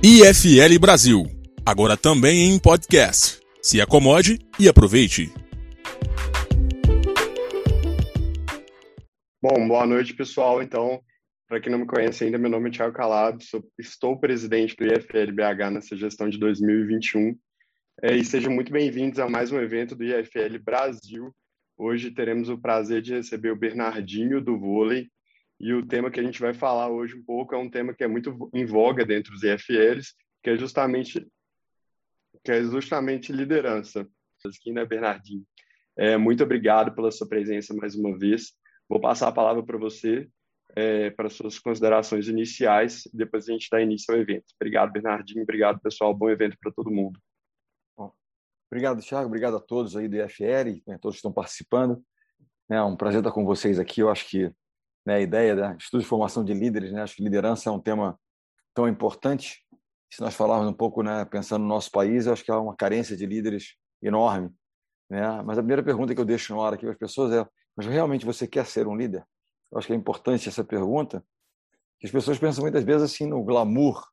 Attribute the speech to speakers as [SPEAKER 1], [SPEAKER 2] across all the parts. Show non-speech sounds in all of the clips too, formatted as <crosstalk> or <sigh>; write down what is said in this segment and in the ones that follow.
[SPEAKER 1] IFL Brasil, agora também em podcast. Se acomode e aproveite.
[SPEAKER 2] Bom, boa noite, pessoal. Então, para quem não me conhece ainda, meu nome é Thiago Calado, sou, estou presidente do IFL BH nessa gestão de 2021. É, e sejam muito bem-vindos a mais um evento do IFL Brasil. Hoje teremos o prazer de receber o Bernardinho do vôlei, e o tema que a gente vai falar hoje um pouco é um tema que é muito em voga dentro dos EFLs, que é justamente que é justamente liderança. Aqui, né, Bernardinho? É, muito obrigado pela sua presença mais uma vez. Vou passar a palavra para você, é, para suas considerações iniciais, depois a gente dá início ao evento. Obrigado, Bernardinho. Obrigado, pessoal. Bom evento para todo mundo.
[SPEAKER 3] Bom, obrigado, Thiago. Obrigado a todos aí do EFL, né, todos que estão participando. É um prazer estar com vocês aqui. Eu acho que né, a ideia da estudo de formação de líderes, né? Acho que liderança é um tema tão importante. Se nós falarmos um pouco, né, pensando no nosso país, eu acho que há uma carência de líderes enorme, né? Mas a primeira pergunta que eu deixo no ar aqui para as pessoas é: mas realmente você quer ser um líder? Eu acho que é importante essa pergunta, que as pessoas pensam muitas vezes assim no glamour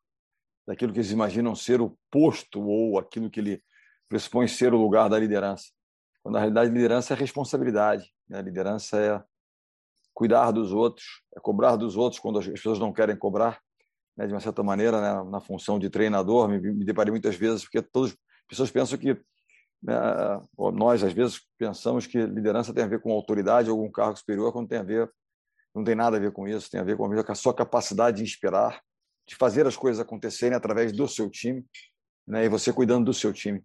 [SPEAKER 3] daquilo que eles imaginam ser o posto ou aquilo que ele pressupõe ser o lugar da liderança. Quando na realidade liderança é responsabilidade, né? liderança é cuidar dos outros, é cobrar dos outros quando as pessoas não querem cobrar, né, de uma certa maneira, né, na função de treinador, me, me deparei muitas vezes, porque todas as pessoas pensam que, né, nós às vezes pensamos que liderança tem a ver com autoridade algum cargo superior, quando tem a ver, não tem nada a ver com isso, tem a ver com a sua capacidade de inspirar, de fazer as coisas acontecerem através do seu time, né, e você cuidando do seu time.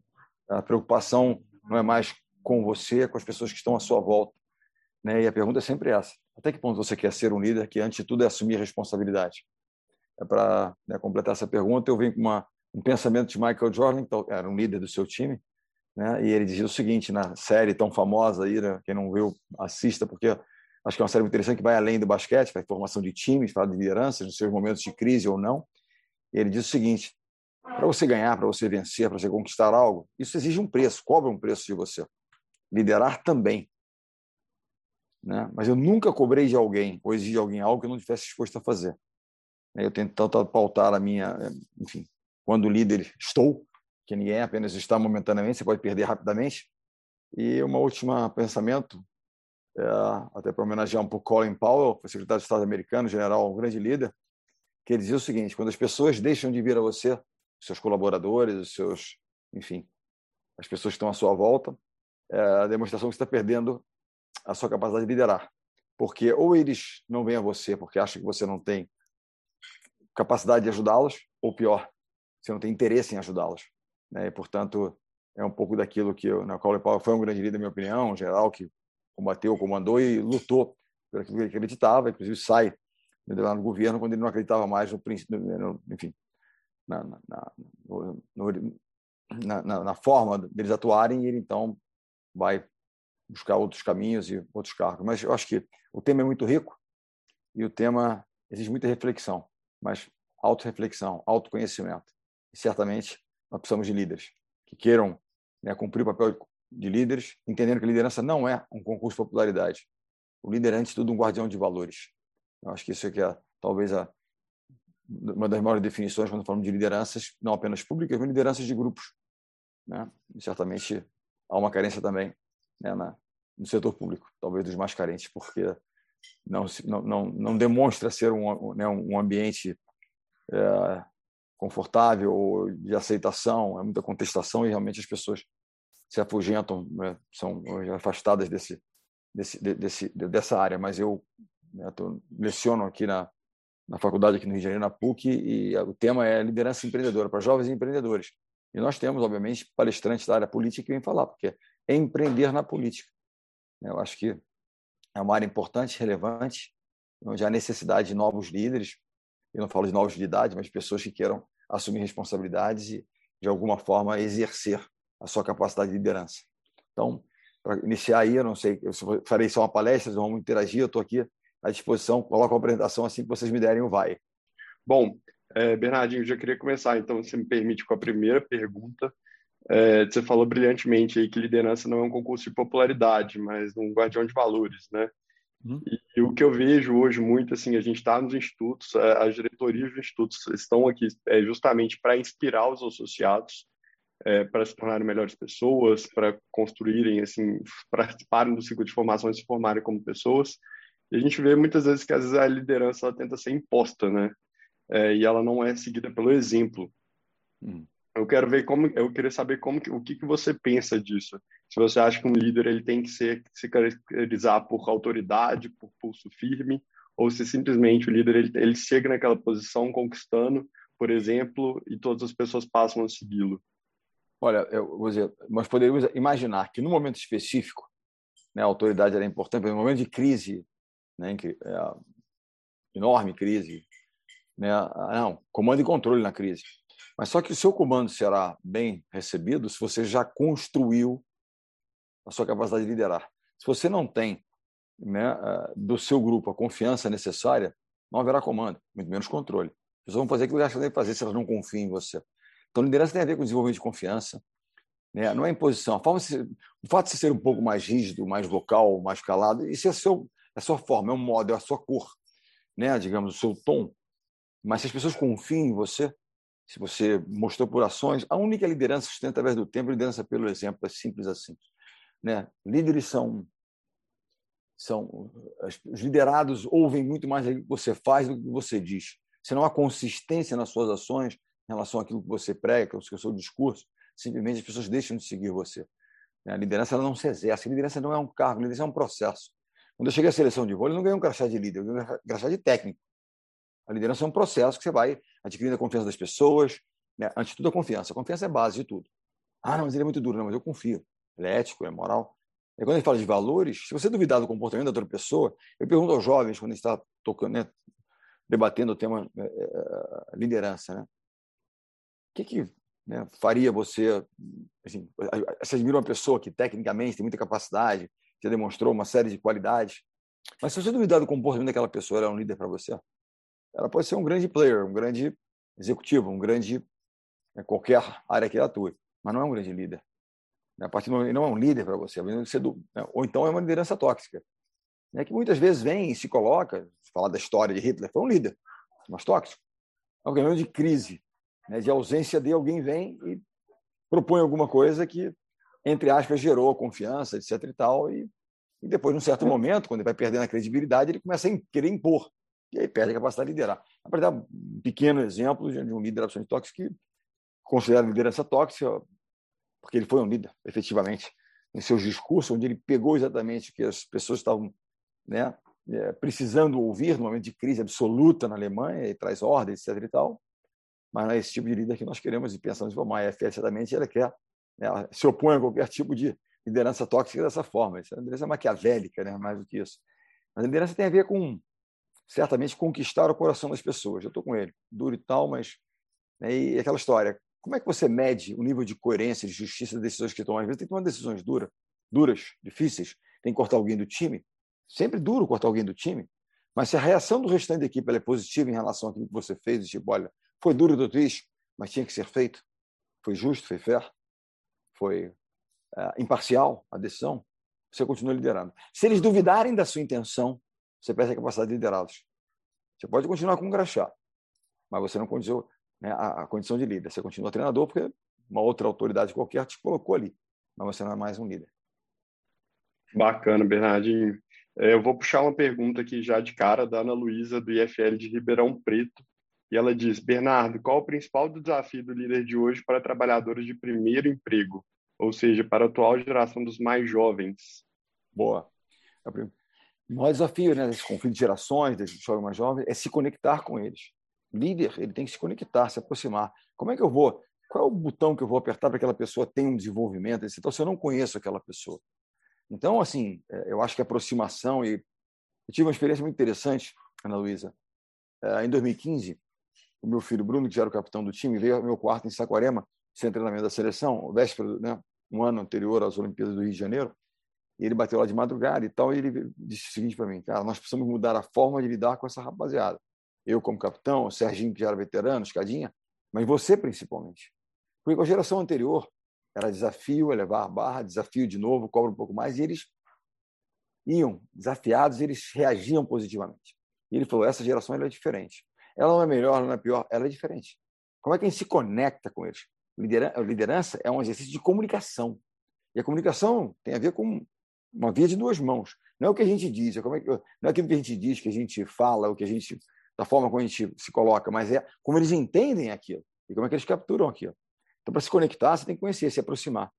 [SPEAKER 3] A preocupação não é mais com você, é com as pessoas que estão à sua volta. Né? E a pergunta é sempre essa: até que ponto você quer ser um líder que, antes de tudo, é assumir responsabilidade? É para né, completar essa pergunta, eu venho com uma, um pensamento de Michael Jordan, que era um líder do seu time, né? e ele dizia o seguinte na série tão famosa aí, né? quem não viu, assista, porque acho que é uma série muito interessante que vai além do basquete, faz formação de times, fala de liderança, nos seus momentos de crise ou não. E ele diz o seguinte: para você ganhar, para você vencer, para você conquistar algo, isso exige um preço, cobra um preço de você. Liderar também. Né? Mas eu nunca cobrei de alguém ou exigi de alguém algo que eu não estivesse disposto a fazer. Eu tento pautar a minha, enfim, quando líder estou, que ninguém apenas está momentaneamente, você pode perder rapidamente. E uma última pensamento, é, até para homenagear um pouco Colin Powell, secretário de Estado americano, general, um grande líder, que ele dizia o seguinte: quando as pessoas deixam de vir a você, seus colaboradores, os seus, enfim, as pessoas que estão à sua volta, é a demonstração que você está perdendo a sua capacidade de liderar. Porque ou eles não vêm a você porque acham que você não tem capacidade de ajudá-los, ou pior, você não tem interesse em ajudá-los. Né? E, portanto, é um pouco daquilo que eu, na Powell foi um grande líder, na minha opinião, um geral que combateu, comandou e lutou por aquilo que ele acreditava, inclusive sai lá no governo quando ele não acreditava mais no princípio, enfim, na, na, no, na, na, forma deles atuarem, e ele então vai buscar outros caminhos e outros cargos. Mas eu acho que o tema é muito rico e o tema exige muita reflexão, mas autorreflexão, autoconhecimento. E certamente nós precisamos de líderes que queiram né, cumprir o papel de líderes, entendendo que liderança não é um concurso de popularidade. O líder é, antes de tudo, um guardião de valores. Eu acho que isso é, que é talvez a, uma das maiores definições quando falamos de lideranças, não apenas públicas, mas lideranças de grupos. Né? E certamente há uma carência também né, na, no setor público, talvez dos mais carentes, porque não, não, não, demonstra ser um, né, um ambiente é, confortável ou de aceitação, é muita contestação e realmente as pessoas se afugentam, né, são afastadas desse, desse, desse, dessa área. Mas eu né, tô, leciono aqui na, na faculdade aqui no Rio de Janeiro, na PUC, e o tema é liderança empreendedora para jovens empreendedores. E nós temos, obviamente, palestrantes da área política que vêm falar, porque é empreender na política. Eu acho que é uma área importante, relevante, onde há necessidade de novos líderes. Eu não falo de novos de idade, mas pessoas que queiram assumir responsabilidades e, de alguma forma, exercer a sua capacidade de liderança. Então, para iniciar aí, eu não sei, eu farei só uma palestra, vamos interagir, eu estou aqui à disposição, coloco a apresentação assim que vocês me derem o vai.
[SPEAKER 2] Bom, é, Bernardinho, já queria começar, então, se me permite, com a primeira pergunta. É, você falou brilhantemente aí que liderança não é um concurso de popularidade, mas um guardião de valores, né? Uhum. E, e, o que eu vejo hoje muito, assim, a gente está nos institutos, as diretorias dos institutos estão aqui é, justamente para inspirar os associados, é, para se tornarem melhores pessoas, para construírem, assim, participarem do ciclo de formação e se formarem como pessoas. E a gente vê muitas vezes que às vezes a liderança ela tenta ser imposta, né? É, e ela não é seguida pelo exemplo. Hum. Eu quero ver como, eu queria saber como, o que, que você pensa disso. Se você acha que um líder ele tem que ser, se caracterizar por autoridade, por pulso firme, ou se simplesmente o líder ele, ele chega naquela posição conquistando, por exemplo, e todas as pessoas passam a segui-lo.
[SPEAKER 3] Olha, eu vou dizer, nós poderíamos imaginar que no momento específico, né, a autoridade era importante, no momento de crise, né, que é enorme crise, né, ah, não, comando e controle na crise. Mas só que o seu comando será bem recebido se você já construiu a sua capacidade de liderar. Se você não tem né, ah, do seu grupo a confiança necessária, não haverá comando, muito menos controle. As pessoas vão fazer aquilo que elas devem fazer se elas não confiam em você. Então, liderança tem a ver com desenvolvimento de confiança, né? não é imposição. O fato de ser um pouco mais rígido, mais vocal, mais calado, isso é, seu, é a sua forma, é um modo, é a sua cor, né? digamos, o seu tom. Mas se as pessoas confiam em você, se você mostrou por ações, a única liderança sustenta através do tempo, liderança pelo exemplo, é simples assim. Né? Líderes são são os liderados ouvem muito mais do que você faz do que você diz. Se não há consistência nas suas ações, em relação àquilo que você prega, ao seu discurso, simplesmente as pessoas deixam de seguir você. A liderança ela não se exerce, a liderança não é um cargo, a liderança é um processo. Quando eu cheguei à seleção de vôlei, eu não ganhei um crachá de líder, eu ganhei um crachá de técnico. A liderança é um processo que você vai adquirindo a confiança das pessoas, né? antes de tudo a confiança. A confiança é a base de tudo. Ah, não, mas ele é muito duro. Não, mas eu confio. Ele é ético, é moral. E quando a gente fala de valores, se você duvidar do comportamento da outra pessoa, eu pergunto aos jovens, quando a gente está tocando, né, debatendo o tema é, liderança, né? o que, que né, faria você. Assim, você admira uma pessoa que tecnicamente tem muita capacidade, já demonstrou uma série de qualidades, mas se você duvidar do comportamento daquela pessoa, ela é um líder para você? Ela pode ser um grande player, um grande executivo, um grande. Né, qualquer área que ela atue, mas não é um grande líder. A partir do não é um líder para você, do, né, ou então é uma liderança tóxica, né, que muitas vezes vem e se coloca, falar da história de Hitler, foi um líder, mas tóxico. É um de crise, né, de ausência de alguém vem e propõe alguma coisa que, entre aspas, gerou confiança, etc. e tal, e, e depois, num certo momento, quando ele vai perdendo a credibilidade, ele começa a querer impor, e aí perde a capacidade de liderar. Para dar um pequeno exemplo de um líder absolutamente tóxico que considera liderança tóxica, porque ele foi um líder, efetivamente, em seus discursos, onde ele pegou exatamente o que as pessoas estavam né, é, precisando ouvir no momento de crise absoluta na Alemanha, e traz ordem, etc. e tal, mas não é esse tipo de líder que nós queremos e pensamos formar. A EFL, certamente, ela quer, né, ela se opõe a qualquer tipo de liderança tóxica dessa forma. Isso é uma maquiavélica, né, mais do que isso. Mas a liderança tem a ver com, certamente, conquistar o coração das pessoas. Eu estou com ele, duro e tal, mas. Né, e aquela história. Como é que você mede o nível de coerência, de justiça das decisões que tomam? Às vezes tem que tomar decisões duras, duras, difíceis. Tem que cortar alguém do time. Sempre duro cortar alguém do time. Mas se a reação do restante da equipe é positiva em relação àquilo que você fez, tipo, olha, foi duro do triste, mas tinha que ser feito. Foi justo, foi fair, foi uh, imparcial a decisão. Você continua liderando. Se eles duvidarem da sua intenção, você perde a capacidade de liderá-los. Você pode continuar com um graxá, mas você não condicionou né, a, a, condição de líder. Você continua treinador porque uma outra autoridade qualquer te colocou ali, mas você não é mais um líder.
[SPEAKER 2] Bacana, Bernardinho. É, eu vou puxar uma pergunta aqui já de cara da Ana Luísa, do IFL de Ribeirão Preto. E ela diz: Bernardo, qual o principal desafio do líder de hoje para trabalhadores de primeiro emprego, ou seja, para a atual geração dos mais jovens?
[SPEAKER 3] Boa. O maior desafio né, desse conflito de gerações, desses jovens mais jovens, é se conectar com eles. O líder ele tem que se conectar, se aproximar. Como é que eu vou? Qual é o botão que eu vou apertar para que aquela pessoa tenha um desenvolvimento? Então, se eu não conheço aquela pessoa. Então, assim, é, eu acho que aproximação e eu tive uma experiência muito interessante, Ana Luísa. É, em 2015, o meu filho Bruno, que já era o capitão do time, veio ao meu quarto em Saquarema, sem treinamento da seleção, véspera, né, um ano anterior às Olimpíadas do Rio de Janeiro. E ele bateu lá de madrugada e tal, e ele disse o seguinte para mim: cara, nós precisamos mudar a forma de lidar com essa rapaziada. Eu, como capitão, o Serginho, que já era veterano, escadinha, mas você principalmente. Porque com a geração anterior, era desafio elevar a barra, desafio de novo, cobra um pouco mais, e eles iam desafiados, eles reagiam positivamente. E ele falou: essa geração é diferente. Ela não é melhor, não é pior, ela é diferente. Como é que a gente se conecta com eles? Liderança é um exercício de comunicação. E a comunicação tem a ver com uma via de duas mãos. Não é o que a gente diz, é como é que, não é aquilo que a gente diz, que a gente fala, o que a gente, da forma como a gente se coloca, mas é como eles entendem aquilo e como é que eles capturam aquilo. Então, para se conectar, você tem que conhecer, se aproximar.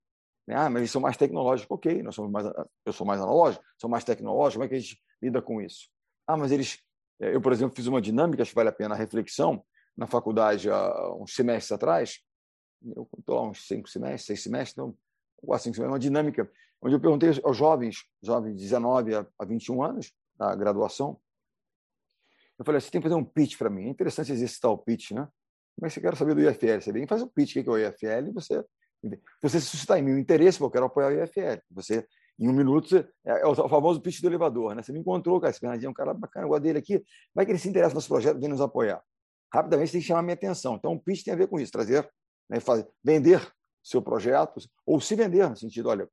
[SPEAKER 3] Né? Ah, mas eles são mais tecnológicos. Ok, nós somos mais, eu sou mais analógico, sou mais tecnológico, como é que a gente lida com isso? Ah, mas eles. Eh, eu, por exemplo, fiz uma dinâmica, acho que vale a pena a reflexão, na faculdade há uns semestres atrás. Eu estou lá uns cinco semestres, seis semestres, então, cinco semestres, uma dinâmica, onde eu perguntei aos jovens, jovens de 19 a 21 anos, na graduação, eu falei, você tem que fazer um pitch para mim. É interessante exercitar o pitch, né? Mas você quer saber do IFL, você vem faz um pitch, o que é o IFL, e você você suscitar em mim o interesse, porque eu quero apoiar o IFL. Você, em um minuto, você, é, é o famoso pitch do elevador, né? Você me encontrou, cara, esse Bernardinho é um cara bacana, igual dele aqui, vai que ele se interessa no nosso projeto, vem nos apoiar. Rapidamente você tem que chamar minha atenção. Então, o pitch tem a ver com isso, trazer, né, fazer, vender seu projeto, ou se vender, no sentido, olha,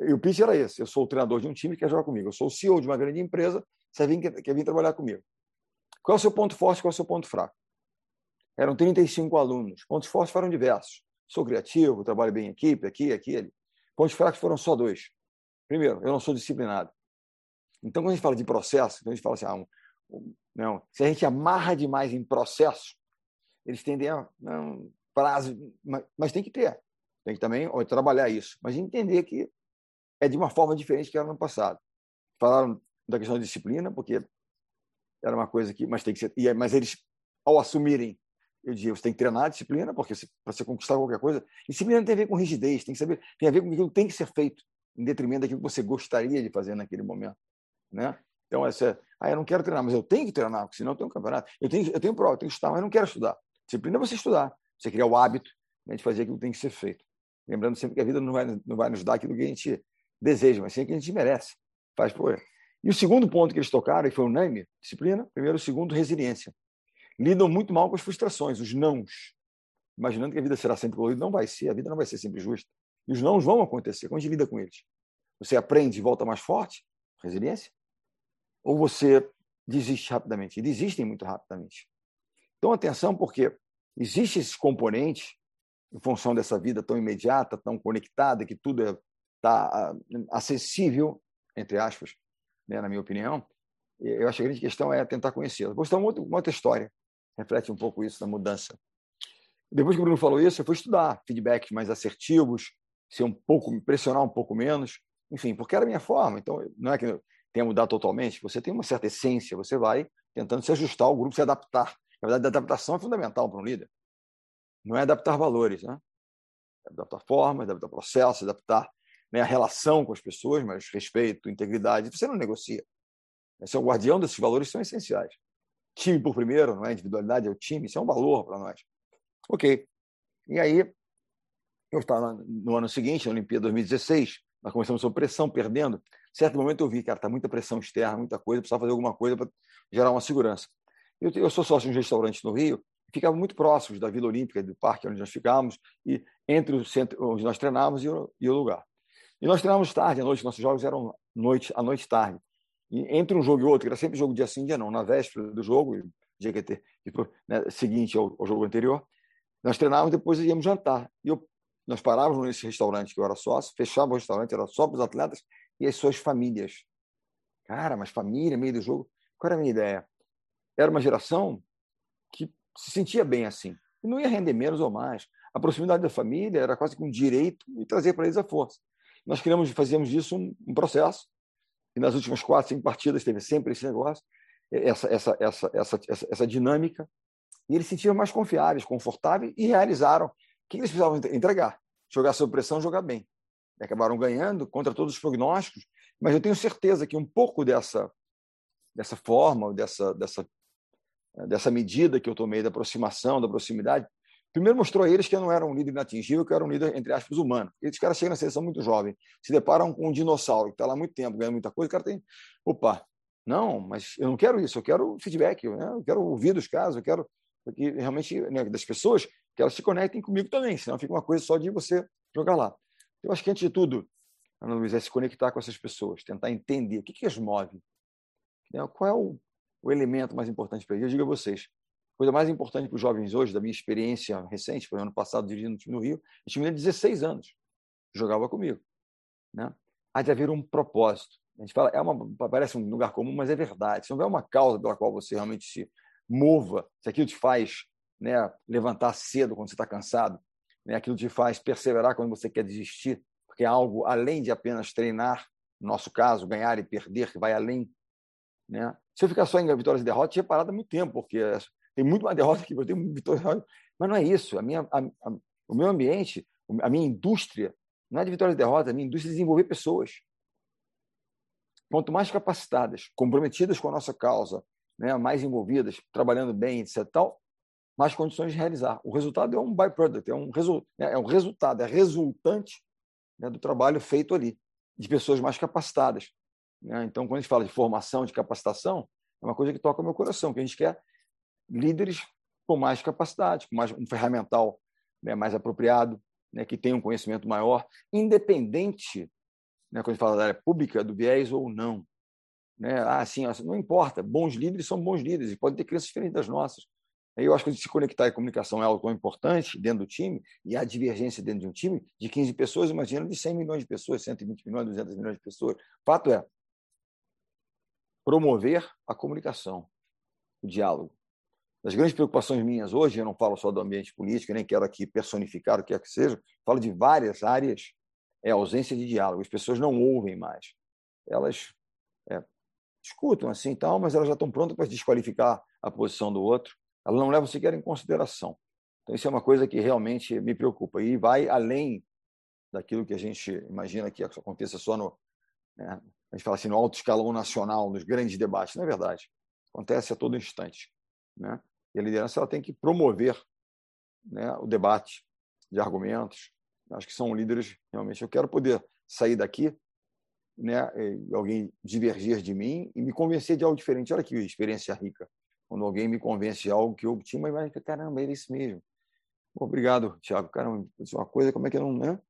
[SPEAKER 3] e o pitch era esse, eu sou o treinador de um time que quer jogar comigo, eu sou o CEO de uma grande empresa, você vem, quer vir trabalhar comigo. Qual é o seu ponto forte, qual é o seu ponto fraco? Eram 35 alunos, pontos fortes foram diversos sou criativo, trabalho bem em equipe, aqui, aquele. Pontos fracos foram só dois. Primeiro, eu não sou disciplinado. Então, quando a gente fala de processo, quando a gente fala assim, ah, um, um, não, se a gente amarra demais em processo, eles tendem a não, prazo, mas, mas, tem que ter, tem que também trabalhar isso, mas entender que é de uma forma diferente que era no passado. Falaram da questão da disciplina, porque era uma coisa que, mas tem que ser, é, mas eles ao assumirem eu diria, você tem que treinar a disciplina, porque para você conquistar qualquer coisa, disciplina tem a ver com rigidez, tem que saber, tem a ver com aquilo que tem que ser feito, em detrimento daquilo que você gostaria de fazer naquele momento, né? Então essa, ah, eu não quero treinar, mas eu tenho que treinar, porque senão eu tenho um campeonato. Eu tenho, eu tenho prova, eu tenho que estudar, mas eu não quero estudar. Disciplina é você estudar, você criar o hábito né, de fazer aquilo que tem que ser feito. Lembrando sempre que a vida não vai, não vai nos dar aquilo que a gente deseja, mas sim o que a gente merece. Faz por. E o segundo ponto que eles tocaram, e foi unânime, disciplina. Primeiro, segundo, resiliência lidam muito mal com as frustrações, os nãos. Imaginando que a vida será sempre colorida, não vai ser, a vida não vai ser sempre justa. E os nãos vão acontecer. Como a gente lida com eles? Você aprende e volta mais forte, resiliência? Ou você desiste rapidamente? E desistem muito rapidamente. Então, atenção, porque existe esse componente, em função dessa vida tão imediata, tão conectada, que tudo está é, tá, acessível, entre aspas, né, na minha opinião, eu acho que a grande questão é tentar conhecê-la. Vou citar uma outra, história reflete um pouco isso na mudança. Depois que o Bruno falou isso, eu fui estudar feedbacks mais assertivos, ser um pouco, pressionar um pouco menos, enfim, porque era a minha forma. Então, não é que tenha mudado totalmente, você tem uma certa essência, você vai tentando se ajustar ao grupo, se adaptar. Na verdade, a adaptação é fundamental para um líder. Não é adaptar valores, né? É adaptar formas, adaptar processos, adaptar né, a relação com as pessoas, mas respeito, integridade, você não negocia. Você é o guardião desses valores são essenciais time por primeiro, não é individualidade, é o time, isso é um valor para nós. Ok. E aí, eu estava no ano seguinte, na Olimpíada 2016, nós começamos sob pressão, perdendo. Certo momento eu vi, cara, está muita pressão externa, muita coisa, precisava fazer alguma coisa para gerar uma segurança. Eu, eu sou sócio de um restaurante no Rio, ficava muito próximo da Vila Olímpica, do parque onde nós ficávamos, e entre o centro onde nós treinávamos e o, e o lugar. E nós treinávamos tarde, à noite, nossos jogos eram noite, à noite tarde. E entre um jogo e outro, que era sempre jogo dia sim, dia não, na véspera do jogo, dia que ter, né, seguinte ao, ao, jogo anterior, nós treinávamos, depois íamos jantar. E eu, nós parávamos nesse restaurante que eu era sócio, fechava o restaurante, era só para os atletas e as suas famílias. Cara, mas família, meio do jogo. Qual era a minha ideia? Era uma geração se sentia bem assim. E não ia render menos ou mais. A proximidade da família era quase que um direito e trazer para eles a força. Nós queríamos, fazíamos disso um, um processo e nas últimas quatro, cinco partidas teve sempre esse negócio, essa, essa, essa, essa, essa, essa dinâmica. E eles se sentiram mais confiáveis, confortáveis e realizaram o que eles precisavam entregar: jogar sob pressão, jogar bem. E acabaram ganhando contra todos os prognósticos, mas eu tenho certeza que um pouco dessa, dessa forma, dessa, dessa, dessa medida que eu tomei da aproximação, da proximidade, Primeiro mostrou a eles que eu não era um líder inatingível, que eu era um líder, entre aspas, humano. Esses caras chegam na seleção muito jovem, se deparam com um dinossauro que está lá há muito tempo, ganha muita coisa, o cara tem. Opa, não, mas eu não quero isso, eu quero feedback, né? eu quero ouvir dos casos, eu quero que realmente né, das pessoas que elas se conectem comigo também, senão fica uma coisa só de você jogar lá. Eu acho que, antes de tudo, Ana Luísa, é se conectar com essas pessoas, tentar entender o que, que as move. Né? Qual é o, o elemento mais importante para eles? Eu digo a vocês, a coisa mais importante para os jovens hoje, da minha experiência recente, foi ano passado dirigindo o time no Rio, time de 16 anos, jogava comigo. Né? Há de haver um propósito. A gente fala, é uma, parece um lugar comum, mas é verdade. Se não houver uma causa pela qual você realmente se mova, se aquilo te faz né, levantar cedo quando você está cansado, né, aquilo te faz perseverar quando você quer desistir, porque é algo além de apenas treinar, no nosso caso, ganhar e perder, que vai além. Né? Se eu ficar só em vitórias e derrotas, tinha parado há muito tempo, porque tem muito mais derrota que eu tenho vitórias. Mas não é isso. A minha, a, a, o meu ambiente, a minha indústria, não é de vitórias e derrotas, a minha indústria é desenvolver pessoas. Quanto mais capacitadas, comprometidas com a nossa causa, né, mais envolvidas, trabalhando bem, etc. Tal, mais condições de realizar. O resultado é um byproduct, é um, resu né, é um resultado, é resultante né, do trabalho feito ali, de pessoas mais capacitadas. Né? Então, quando a gente fala de formação, de capacitação, é uma coisa que toca o meu coração, que a gente quer líderes com mais capacidade, com mais um ferramental né, mais apropriado, né, que tenha um conhecimento maior, independente, né, quando a gente fala da área pública, do viés ou não. Né? Ah, assim, não importa, bons líderes são bons líderes e podem ter crenças diferentes das nossas. Eu acho que se conectar em comunicação é algo tão importante dentro do time, e a divergência dentro de um time de 15 pessoas, imagina de 100 milhões de pessoas, 120 milhões, 200 milhões de pessoas. Fato é, promover a comunicação, o diálogo. Das grandes preocupações minhas hoje, eu não falo só do ambiente político, nem quero aqui personificar o que quer que seja, falo de várias áreas, é a ausência de diálogo. As pessoas não ouvem mais. Elas é, escutam assim tal, mas elas já estão prontas para desqualificar a posição do outro ela não leva sequer em consideração. Então, isso é uma coisa que realmente me preocupa e vai além daquilo que a gente imagina que aconteça só no. Né, a gente fala assim, no alto escalão nacional, nos grandes debates. Não é verdade. Acontece a todo instante. Né? E a liderança ela tem que promover né, o debate de argumentos. Acho que são líderes, realmente. Eu quero poder sair daqui, né, alguém divergir de mim e me convencer de algo diferente. Olha que experiência rica quando alguém me convence de algo que eu tinha uma imagem, caramba, é isso mesmo. Obrigado, Tiago. Caramba, uma coisa, como é que eu não. Né?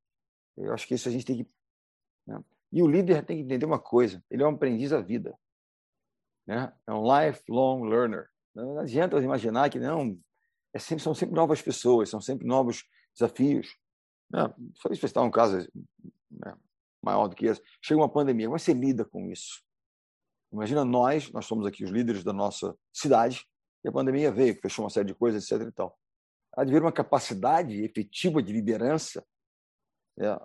[SPEAKER 3] Eu acho que isso a gente tem que. E o líder tem que entender uma coisa: ele é um aprendiz da vida. Né? É um lifelong learner. Não adianta imaginar que não. É sempre, são sempre novas pessoas, são sempre novos desafios. Né? Só isso está um caso né, maior do que esse. Chega uma pandemia, como é você lida com isso? Imagina nós, nós somos aqui os líderes da nossa cidade, e a pandemia veio, fechou uma série de coisas, etc. E tal. Há de haver uma capacidade efetiva de liderança. É,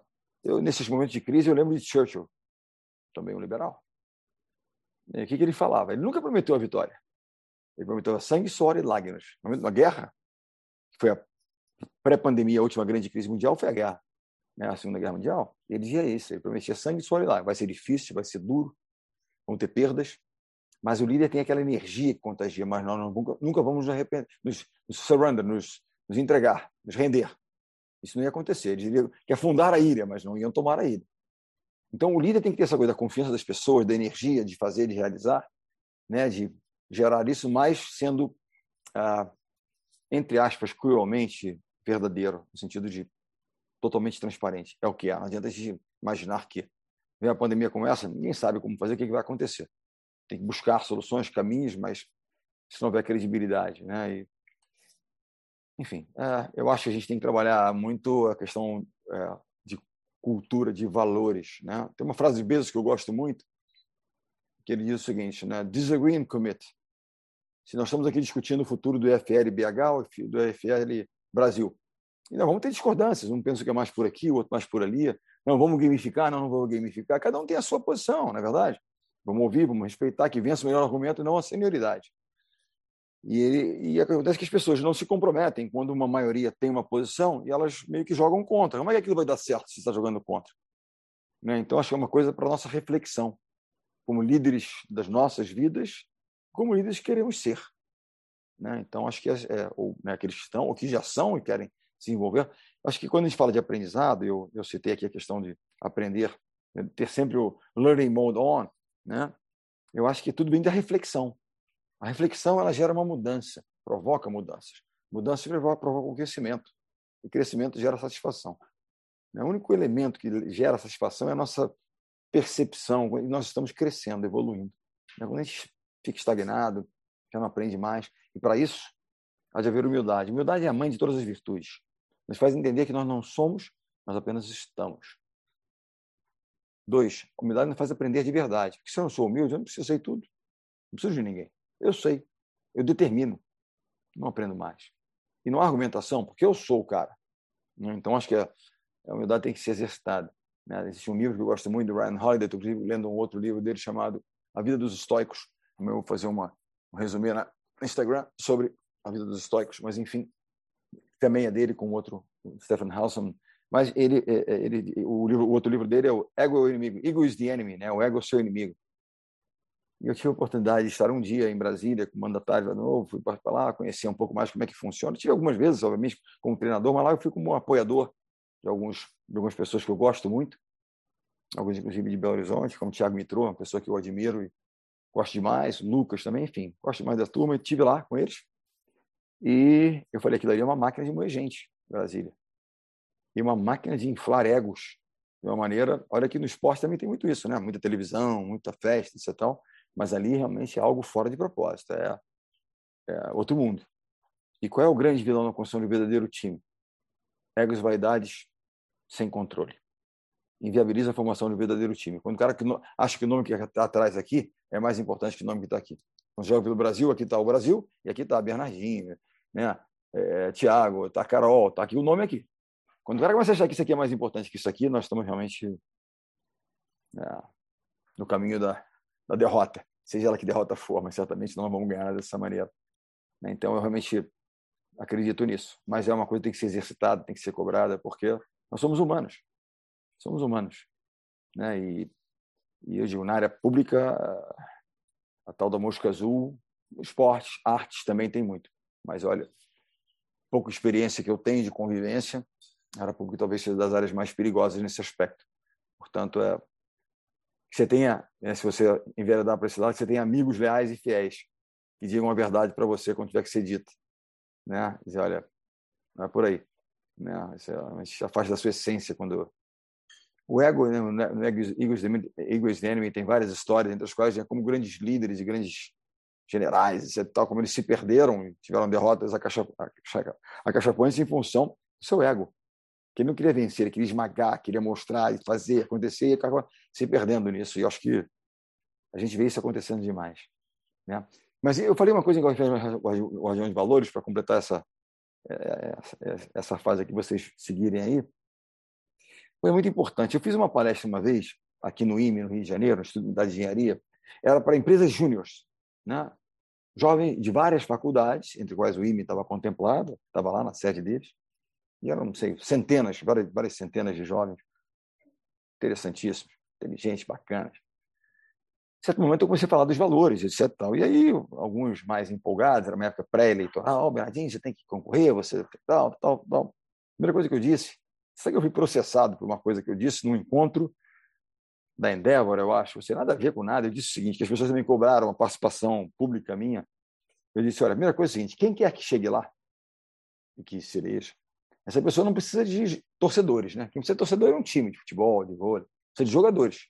[SPEAKER 3] eu, nesses momentos de crise, eu lembro de Churchill, também um liberal. E o que, que ele falava? Ele nunca prometeu a vitória. Ele prometeu sangue, suor e lágrimas. No momento uma guerra, que foi a pré-pandemia, a última grande crise mundial, foi a guerra. Né? A Segunda Guerra Mundial. Ele dizia isso, ele prometia sangue, suor e lágrimas. Vai ser difícil, vai ser duro, vão ter perdas, mas o líder tem aquela energia que contagia, mas nós nunca, nunca vamos nos, arrepender, nos, nos surrender, nos, nos, entregar, nos render. Isso não ia acontecer. Eles iriam que afundar a ilha, mas não iam tomar a ilha. Então, o líder tem que ter essa coisa da confiança das pessoas, da energia de fazer, de realizar, né, de gerar isso, mas sendo, ah, entre aspas, cruelmente verdadeiro, no sentido de totalmente transparente. É o que é. Não adianta a gente imaginar que vem a pandemia como essa, ninguém sabe como fazer, o que vai acontecer. Tem que buscar soluções, caminhos, mas se não houver credibilidade, né? E, enfim, é, eu acho que a gente tem que trabalhar muito a questão é, de cultura, de valores, né? Tem uma frase de Bezos que eu gosto muito, que ele diz o seguinte, né? Disagree and commit. Se nós estamos aqui discutindo o futuro do EFL BH ou do EFL Brasil, e nós vamos ter discordâncias, um pensa que é mais por aqui, o outro mais por ali, não, vamos gamificar? Não, não vamos gamificar. Cada um tem a sua posição, não é verdade? Vamos ouvir, vamos respeitar que vença o melhor argumento, não a senioridade. E, ele, e acontece que as pessoas não se comprometem quando uma maioria tem uma posição e elas meio que jogam contra. Como é que aquilo vai dar certo se está jogando contra? Né? Então, acho que é uma coisa para nossa reflexão, como líderes das nossas vidas, como líderes que queremos ser. Né? Então, acho que é, é ou né, que estão, ou que já são e querem se envolver. Acho que quando a gente fala de aprendizado, eu, eu citei aqui a questão de aprender, né, ter sempre o learning mode on, né? Eu acho que tudo vem da reflexão. A reflexão ela gera uma mudança, provoca mudanças. Mudança provoca, um crescimento. E crescimento gera satisfação. O único elemento que gera satisfação é a nossa percepção, nós estamos crescendo, evoluindo. Quando a gente fica estagnado, já não aprende mais. E para isso, há de haver humildade. Humildade é a mãe de todas as virtudes. Nos faz entender que nós não somos, nós apenas estamos. Dois, humildade nos faz aprender de verdade. Porque se eu não sou humilde, eu não preciso sei tudo. Não preciso de ninguém. Eu sei. Eu determino. Não aprendo mais. E não há argumentação, porque eu sou o cara. Né? Então, acho que a humildade tem que ser exercitada. Né? Existe um livro que eu gosto muito, do Ryan Holiday, estou lendo um outro livro dele chamado A Vida dos Estoicos. Eu vou fazer uma, um resumir no Instagram sobre a vida dos estoicos, mas enfim, também é dele com outro Stephen Halson. Mas ele, é, é, ele, o, livro, o outro livro dele é o Ego é o inimigo, Ego is the enemy, né? O ego é o seu inimigo. E eu tive a oportunidade de estar um dia em Brasília com o mandatário novo, fui para lá, conhecer um pouco mais como é que funciona. Tive algumas vezes, obviamente, como treinador, mas lá eu fui como um apoiador de, alguns, de algumas pessoas que eu gosto muito, alguns inclusive de Belo Horizonte, como Thiago Mitrô, uma pessoa que eu admiro e gosto demais, Lucas também, enfim, gosto mais da turma, e estive lá com eles. E eu falei, aquilo ali é uma máquina de moer gente, Brasília. E uma máquina de inflar egos, de uma maneira... Olha que no esporte também tem muito isso, né? Muita televisão, muita festa, etc. Tal, mas ali realmente é algo fora de propósito, é, é outro mundo. E qual é o grande vilão na construção do verdadeiro time? Egos, vaidades, sem controle. Inviabiliza a formação do verdadeiro time. Quando o cara que acha que o nome que está atrás aqui é mais importante que o nome que está aqui. Quando joga pelo Brasil, aqui está o Brasil e aqui está Bernardinho, né? É, Tiago, está Carol, está aqui o nome aqui. Quando o cara começa a achar que isso aqui é mais importante que isso aqui, nós estamos realmente é, no caminho da, da derrota. Seja ela que derrota for, mas certamente não vamos ganhar dessa maneira. Né? Então, eu realmente acredito nisso. Mas é uma coisa que tem que ser exercitada, tem que ser cobrada, porque nós somos humanos. Somos humanos. Né? E, e eu digo, na área pública, a tal da mosca azul, esportes, artes também tem muito. Mas olha, pouca experiência que eu tenho de convivência, a área pública talvez seja das áreas mais perigosas nesse aspecto. Portanto, é que você tenha, né, se você enveredar para esse lado, que você tenha amigos leais e fiéis que digam a verdade para você quando tiver que ser dita. Né? Dizer, olha, não é por aí. Né? Isso é, afasta da sua essência quando... O ego, né, no Ego's Enemy, tem várias histórias, entre as quais, é como grandes líderes e grandes generais, etc., tal, como eles se perderam, tiveram derrotas acachapantes em função do seu ego que ele não queria vencer, ele queria esmagar, queria mostrar e fazer acontecer, e acaba se perdendo nisso. E eu acho que a gente vê isso acontecendo demais. Né? Mas eu falei uma coisa em Guardião de Valores, para completar essa, essa, essa fase que vocês seguirem aí. Foi muito importante. Eu fiz uma palestra uma vez, aqui no IME, no Rio de Janeiro, no Instituto da Engenharia, era para empresas júniores, né? jovem de várias faculdades, entre quais o IME estava contemplado, estava lá na sede deles, e eram, não sei, centenas, várias, várias centenas de jovens, interessantíssimos, inteligentes, bacanas. Em certo momento eu comecei a falar dos valores, etc. Tal. E aí, alguns mais empolgados, era uma época pré-eleitoral, oh, Bernardinho, você tem que concorrer, você tal, tal, tal. Primeira coisa que eu disse, isso que eu fui processado por uma coisa que eu disse num encontro da Endeavor, eu acho, você nada a ver com nada. Eu disse o seguinte, que as pessoas também cobraram uma participação pública minha. Eu disse, olha, a primeira coisa é a seguinte, quem quer que chegue lá, e que sereja, essa pessoa não precisa de torcedores, né? Quem precisa de torcedor é um time de futebol, de vôlei, precisa de jogadores.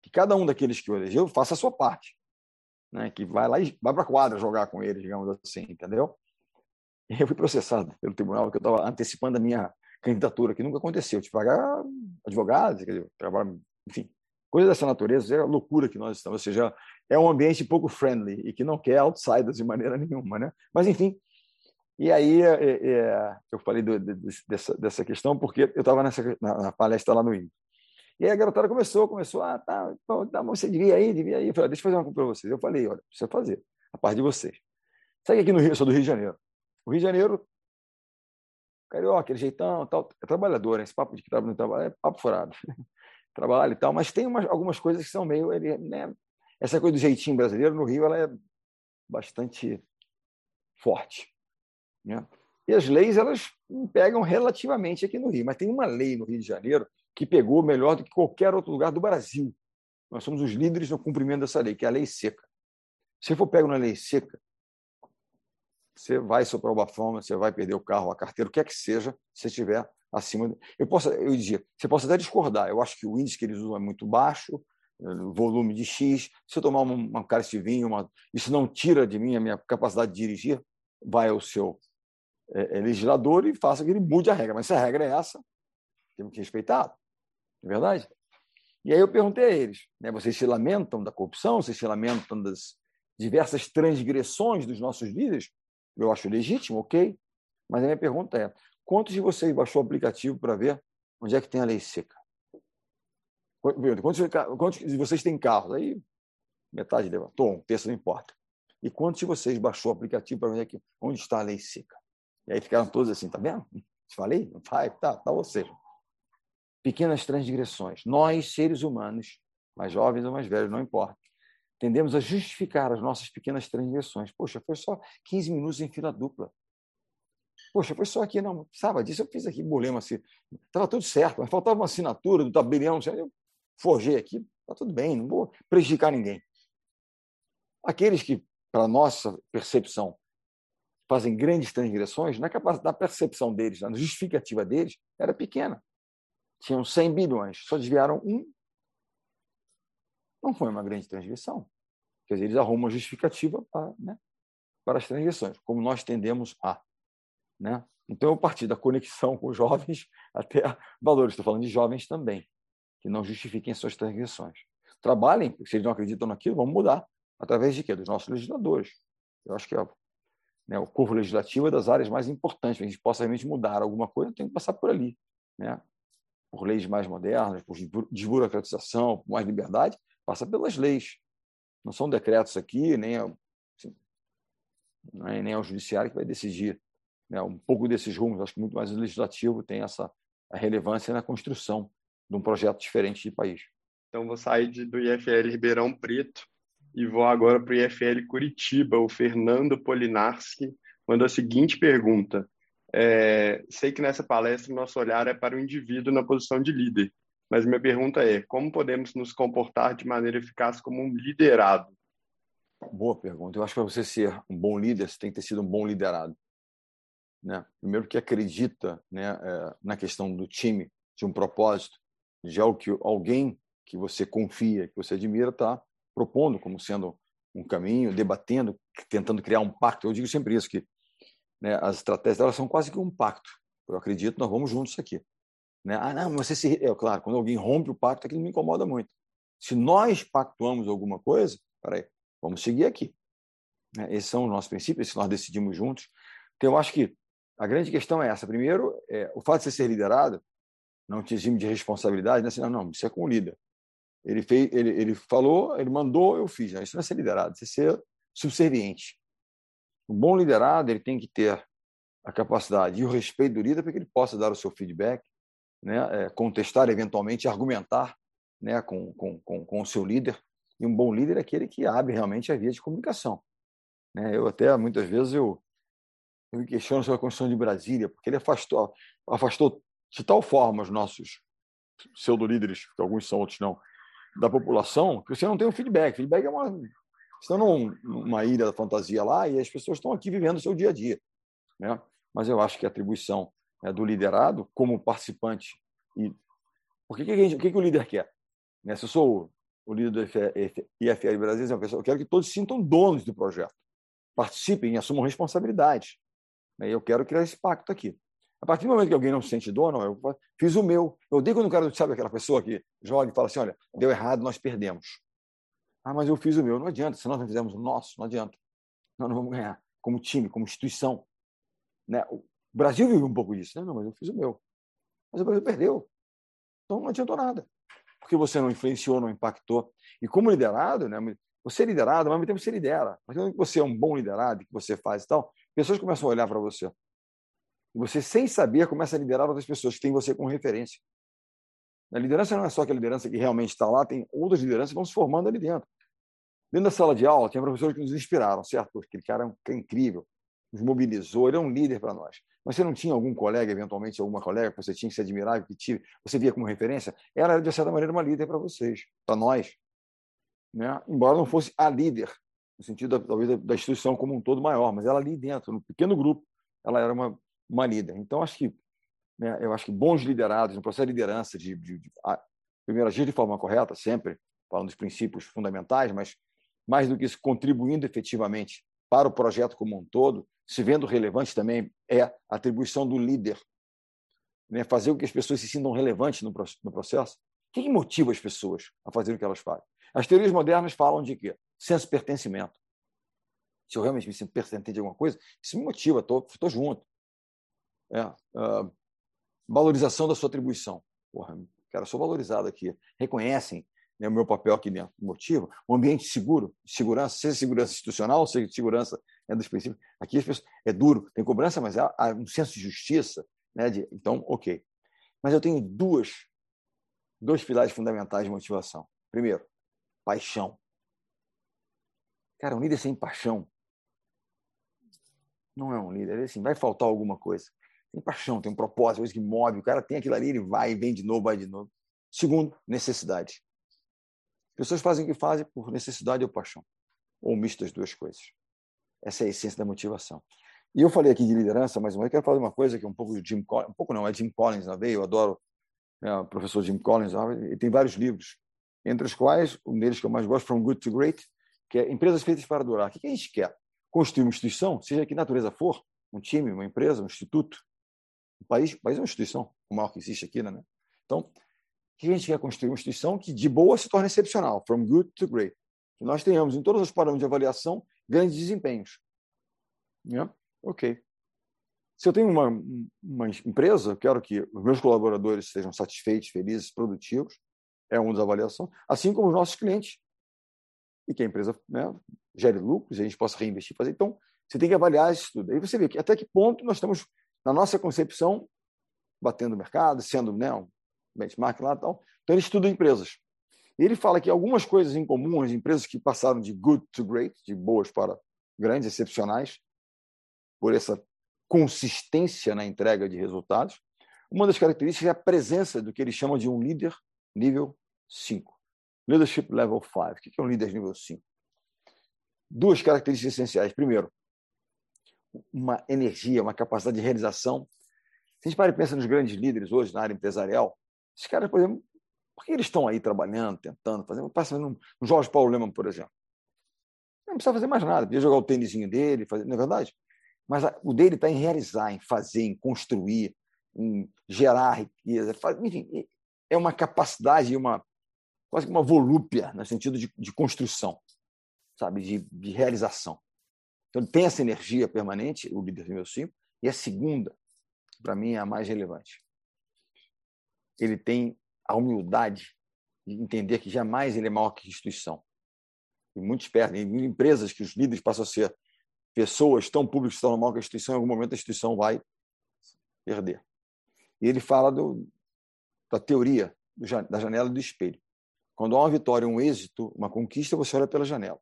[SPEAKER 3] Que cada um daqueles que o elegeu faça a sua parte, né? Que vai lá e vai para a quadra jogar com eles, digamos assim, entendeu? E eu fui processado pelo tribunal que eu estava antecipando a minha candidatura, que nunca aconteceu. Tipo, pagar advogados, trabalho, enfim, coisa dessa natureza é a loucura que nós estamos. Ou seja, é um ambiente pouco friendly e que não quer outsiders de maneira nenhuma, né? Mas enfim, e aí é, é, eu falei do, de, dessa, dessa questão porque eu estava na, na, palestra lá no INE. E aí a garotada começou, começou, ah, tá, tá você devia ir, devia ir. Eu falei, ah, deixa eu fazer uma coisa para vocês. Eu falei, olha, precisa fazer, a parte de vocês. Sabe aqui no Rio, eu sou do Rio de Janeiro. O Rio de Janeiro, carioca, aquele jeitão, tal, é trabalhador, esse papo de que trabalha no trabalho é papo furado. <laughs> Trabalho e tal, mas tem umas, algumas coisas que são meio, ele, né, essa coisa do jeitinho brasileiro no Rio, ela é bastante forte. Né? E as leis elas pegam relativamente aqui no Rio, mas tem uma lei no Rio de Janeiro que pegou melhor do que qualquer outro lugar do Brasil. Nós somos os líderes no cumprimento dessa lei, que é a lei seca. Se for pego na lei seca, você vai soprar o bafão, você vai perder o carro, a carteira, o que é que seja, se estiver acima. Eu posso, eu dizia, você pode até discordar. Eu acho que o índice que eles usam é muito baixo, volume de X. Se eu tomar uma, uma cálice de vinho, uma, isso não tira de mim a minha capacidade de dirigir, vai ao seu é, é, legislador e faça que ele mude a regra. Mas se a regra é essa, temos que respeitar. Não é verdade? E aí eu perguntei a eles: né, vocês se lamentam da corrupção? Vocês se lamentam das diversas transgressões dos nossos líderes? Eu acho legítimo, ok. Mas a minha pergunta é: quantos de vocês baixou o aplicativo para ver onde é que tem a lei seca? Quantos, de vocês têm carros? Aí metade levantou, um terço não importa. E quantos de vocês baixou o aplicativo para ver onde está a lei seca? E aí ficaram todos assim, tá vendo? Te falei? Vai, tá, tá você. Pequenas transgressões. Nós, seres humanos, mais jovens ou mais velhos, não importa, tendemos a justificar as nossas pequenas transgressões. Poxa, foi só 15 minutos em fila dupla. Poxa, foi só aqui, não, sabe disso, eu fiz aqui bolema assim, estava tudo certo, mas faltava uma assinatura do tabelião, eu forjei aqui, está tudo bem, não vou prejudicar ninguém. Aqueles que, para nossa percepção, fazem grandes transgressões, na, capacidade, na percepção deles, na justificativa deles, era pequena. Tinham 100 bilhões, só desviaram um. Não foi uma grande transgressão. Quer dizer, eles arrumam uma justificativa para, né, para as transgressões, como nós tendemos a. Né? Então, eu parti da conexão com os jovens <laughs> até valores. Estou falando de jovens também, que não justifiquem suas transgressões. Trabalhem, se eles não acreditam naquilo, vamos mudar. Através de quê? Dos nossos legisladores. Eu acho que é né, o corpo legislativo é das áreas mais importantes. Para a gente possa realmente mudar alguma coisa, tem que passar por ali. Né? Por leis mais modernas, por desburocratização, por mais liberdade, passa pelas leis. Não são decretos aqui, nem, assim, não é, nem ao judiciário que vai decidir. Né? Um pouco desses rumos, acho que muito mais o legislativo tem essa relevância na construção de um projeto diferente de país.
[SPEAKER 2] Então, vou sair do IFL Ribeirão Preto e vou agora para o IFL Curitiba. O Fernando Polinarski mandou a seguinte pergunta. É, sei que nessa palestra nosso olhar é para o indivíduo na posição de líder, mas minha pergunta é: como podemos nos comportar de maneira eficaz como um liderado?
[SPEAKER 3] Boa pergunta. Eu acho que para você ser um bom líder, você tem que ter sido um bom liderado. Né? Primeiro, que acredita né, é, na questão do time, de um propósito, de algo que alguém que você confia, que você admira, está propondo como sendo um caminho, debatendo, tentando criar um pacto. Eu digo sempre isso, que né, as estratégias elas são quase que um pacto. Eu acredito, nós vamos juntos aqui. Né? Ah, não, você se... É claro, quando alguém rompe o pacto, aquilo me incomoda muito. Se nós pactuamos alguma coisa, peraí, vamos seguir aqui. Né? Esses são os nossos princípios, se nós decidimos juntos. Então, eu acho que a grande questão é essa. Primeiro, é, o fato de você ser liderado não te exime de responsabilidade, né? Assim, não, você é com o líder. Ele, fez, ele, ele falou, ele mandou, eu fiz. Isso não é ser liderado, isso é ser subserviente. Um bom liderado ele tem que ter a capacidade e o respeito do líder para que ele possa dar o seu feedback, né, é, contestar eventualmente, argumentar né, com, com, com, com, o seu líder. E um bom líder é aquele que abre realmente a via de comunicação. Né? Eu até, muitas vezes, eu, eu me questiono sobre a Constituição de Brasília, porque ele afastou, afastou de tal forma os nossos pseudo-líderes, que alguns são, outros não, da população que você não tem um feedback. Feedback é uma. Estão numa ilha da fantasia lá e as pessoas estão aqui vivendo o seu dia a dia. Né? Mas eu acho que a atribuição né, do liderado como participante. E... Que, gente, o, que, que o líder quer? Né? Se eu sou o líder do IFL Brasil, eu quero que todos se sintam donos do projeto, participem e assumam responsabilidade. Né? Eu quero criar esse pacto aqui. A partir do momento que alguém não se sente dono, eu fiz o meu. Eu odeio quando o cara, sabe aquela pessoa que joga e fala assim: olha, deu errado, nós perdemos. Ah, mas eu fiz o meu. Não adianta, se nós não fizermos o nosso, não adianta. Nós não vamos ganhar. Como time, como instituição. Né? O Brasil vive um pouco disso. Né? Não, mas eu fiz o meu. Mas o Brasil perdeu. Então não adiantou nada. Porque você não influenciou, não impactou. E como liderado, né? você é liderado, mas ao mesmo tempo você lidera. Mas quando você é um bom liderado, que você faz e tal, pessoas começam a olhar para você. E você, sem saber, começa a liderar outras pessoas que têm você como referência. A liderança não é só aquela liderança que realmente está lá, tem outras lideranças que vão se formando ali dentro. Dentro da sala de aula, tinha professores que nos inspiraram, certo? Aquele cara é incrível, nos mobilizou, ele é um líder para nós. Mas você não tinha algum colega, eventualmente, alguma colega que você tinha que se admirar, que tive, você via como referência? Ela era, de certa maneira, uma líder para vocês, para nós. Né? Embora não fosse a líder, no sentido talvez da instituição como um todo maior, mas ela ali dentro, no pequeno grupo, ela era uma, uma líder. Então, acho que né, eu acho que bons liderados, no processo de liderança, de, de, de a, primeiro agir de forma correta, sempre falando dos princípios fundamentais, mas mais do que isso, contribuindo efetivamente para o projeto como um todo, se vendo relevante também é a atribuição do líder, né, fazer com que as pessoas se sintam relevantes no, no processo. O que, motiva as pessoas a fazer o que elas fazem? As teorias modernas falam de quê? Senso de pertencimento. Se eu realmente me sinto pertencente de alguma coisa, isso me motiva, estou junto. É, uh, valorização da sua atribuição. Porra, cara, sou valorizado aqui. Reconhecem né, o meu papel aqui dentro. Motivo, um ambiente seguro, segurança, seja segurança institucional, seja segurança né, dos princípios. Aqui as pessoas, é duro, tem cobrança, mas há, há um senso de justiça. Né, de, então, ok. Mas eu tenho duas, dois pilares fundamentais de motivação. Primeiro, paixão. Cara, um líder sem paixão não é um líder. Assim, vai faltar alguma coisa. Tem paixão, tem um propósito, coisa que move. O cara tem aquilo ali, ele vai, vem de novo, vai de novo. Segundo, necessidade. Pessoas fazem o que fazem por necessidade ou paixão, ou misto das duas coisas. Essa é a essência da motivação. E eu falei aqui de liderança, mas eu quero falar de uma coisa que é um pouco de Jim Collins, um pouco não, é Jim Collins na veia, eu adoro né, o professor Jim Collins, ele tem vários livros, entre os quais, um deles que eu mais gosto, From Good to Great, que é Empresas Feitas para Durar. O que a gente quer? Construir uma instituição, seja que natureza for, um time, uma empresa, um instituto, o país, o país é uma instituição, o maior que existe aqui, né? Então, o que a gente quer construir? Uma instituição que de boa se torne excepcional, from good to great. Que nós tenhamos em todos os parâmetros de avaliação grandes desempenhos. Né? Ok. Se eu tenho uma, uma empresa, eu quero que os meus colaboradores sejam satisfeitos, felizes, produtivos, é uma das avaliações, assim como os nossos clientes. E que a empresa né, gere lucros, e a gente possa reinvestir, fazer. Então, você tem que avaliar isso tudo. Aí você vê que até que ponto nós estamos na nossa concepção, batendo o mercado, sendo né, um benchmark lá e tal. Então, ele estuda empresas. E ele fala que algumas coisas em comum, as empresas que passaram de good to great, de boas para grandes, excepcionais, por essa consistência na entrega de resultados, uma das características é a presença do que ele chama de um líder nível 5. Leadership Level 5. O que é um líder nível 5? Duas características essenciais. Primeiro, uma energia, uma capacidade de realização. Se a gente para e pensa nos grandes líderes hoje na área empresarial, esses caras, por exemplo, por que eles estão aí trabalhando, tentando, fazendo? Passa no, Jorge Paulo Leman, por exemplo. Não precisa fazer mais nada, podia jogar o tênisinho dele, fazer, não é verdade? Mas a, o dele está em realizar, em fazer, em construir, em gerar riqueza, enfim, é uma capacidade, uma quase uma volúpia no sentido de, de construção, sabe, de, de realização. Então, ele tem essa energia permanente, o líder nível 5, e a segunda, para mim, é a mais relevante. Ele tem a humildade de entender que jamais ele é maior que instituição. E muitos perdem. Em empresas que os líderes passam a ser pessoas tão públicas estão maior que a instituição, em algum momento a instituição vai perder. E ele fala do, da teoria da janela do espelho. Quando há uma vitória, um êxito, uma conquista, você olha pela janela.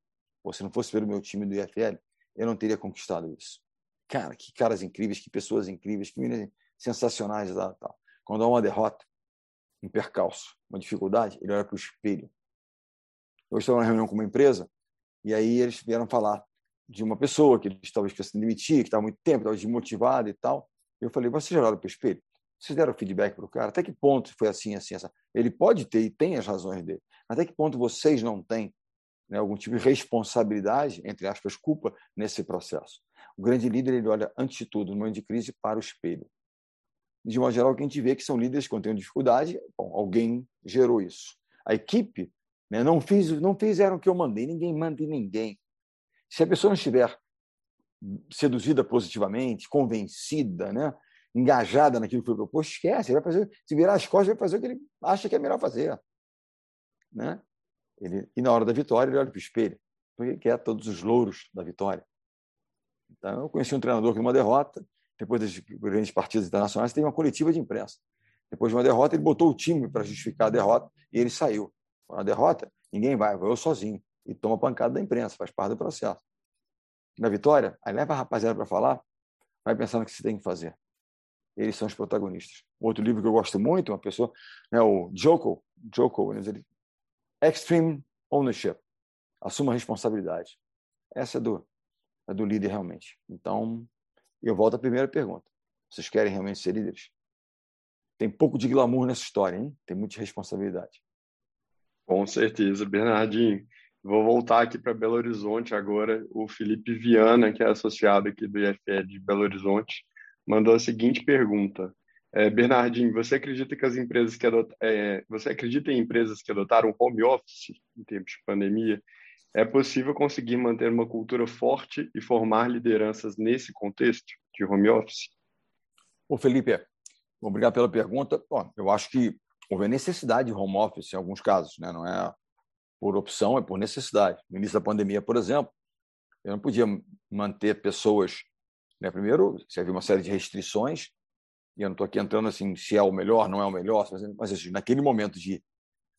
[SPEAKER 3] Se não fosse pelo meu time do IFL, eu não teria conquistado isso. Cara, que caras incríveis, que pessoas incríveis, que meninas sensacionais. Tal, tal. Quando há uma derrota, um percalço, uma dificuldade, ele olha para o espelho. Eu estava na reunião com uma empresa e aí eles vieram falar de uma pessoa que eles talvez quisessem demitir, que estava muito tempo, estava desmotivado e tal. Eu falei, você já olharam para o espelho? Vocês deram feedback para o cara? Até que ponto foi assim, assim, assim? Ele pode ter e tem as razões dele. Até que ponto vocês não têm né, algum tipo de responsabilidade, entre aspas, culpa, nesse processo. O grande líder ele olha, antes de tudo, no momento de crise, para o espelho. De modo geral, o que a gente vê é que são líderes que têm dificuldade, bom, alguém gerou isso. A equipe né, não, fiz, não fizeram o que eu mandei, ninguém manda em ninguém. Se a pessoa não estiver seduzida positivamente, convencida, né, engajada naquilo que foi proposto, esquece, vai fazer, se virar as costas, vai fazer o que ele acha que é melhor fazer. Né? Ele, e na hora da vitória, ele olha para o espelho, porque quer todos os louros da vitória. Então, eu conheci um treinador que, numa derrota, depois das grandes partidas internacionais, teve uma coletiva de imprensa. Depois de uma derrota, ele botou o time para justificar a derrota e ele saiu. Na derrota, ninguém vai, vai eu sozinho. E toma pancada da imprensa, faz parte do processo. Na vitória, aí leva a rapaziada para falar, vai pensando o que você tem que fazer. Eles são os protagonistas. Outro livro que eu gosto muito, uma pessoa, é o Joko, Joko, ele Extreme Ownership. Assuma a responsabilidade. essa é do, é do líder realmente. Então, eu volto à primeira pergunta. Vocês querem realmente ser líderes? Tem pouco de glamour nessa história, hein? Tem muita responsabilidade.
[SPEAKER 2] Com certeza, Bernardinho. Vou voltar aqui para Belo Horizonte agora. O Felipe Viana, que é associado aqui do IFE de Belo Horizonte, mandou a seguinte pergunta. É, Bernardinho, você acredita que as empresas que adot... É, você acredita em empresas que adotaram home office em tempos de pandemia? É possível conseguir manter uma cultura forte e formar lideranças nesse contexto de home office?
[SPEAKER 3] Ô Felipe, obrigado pela pergunta. Bom, eu acho que houve necessidade de home office em alguns casos, né? não é por opção, é por necessidade. No início da pandemia, por exemplo, eu não podia manter pessoas. Né? Primeiro, se havia uma série de restrições, e eu não estou aqui entrando assim se é o melhor, não é o melhor, mas assim, naquele momento de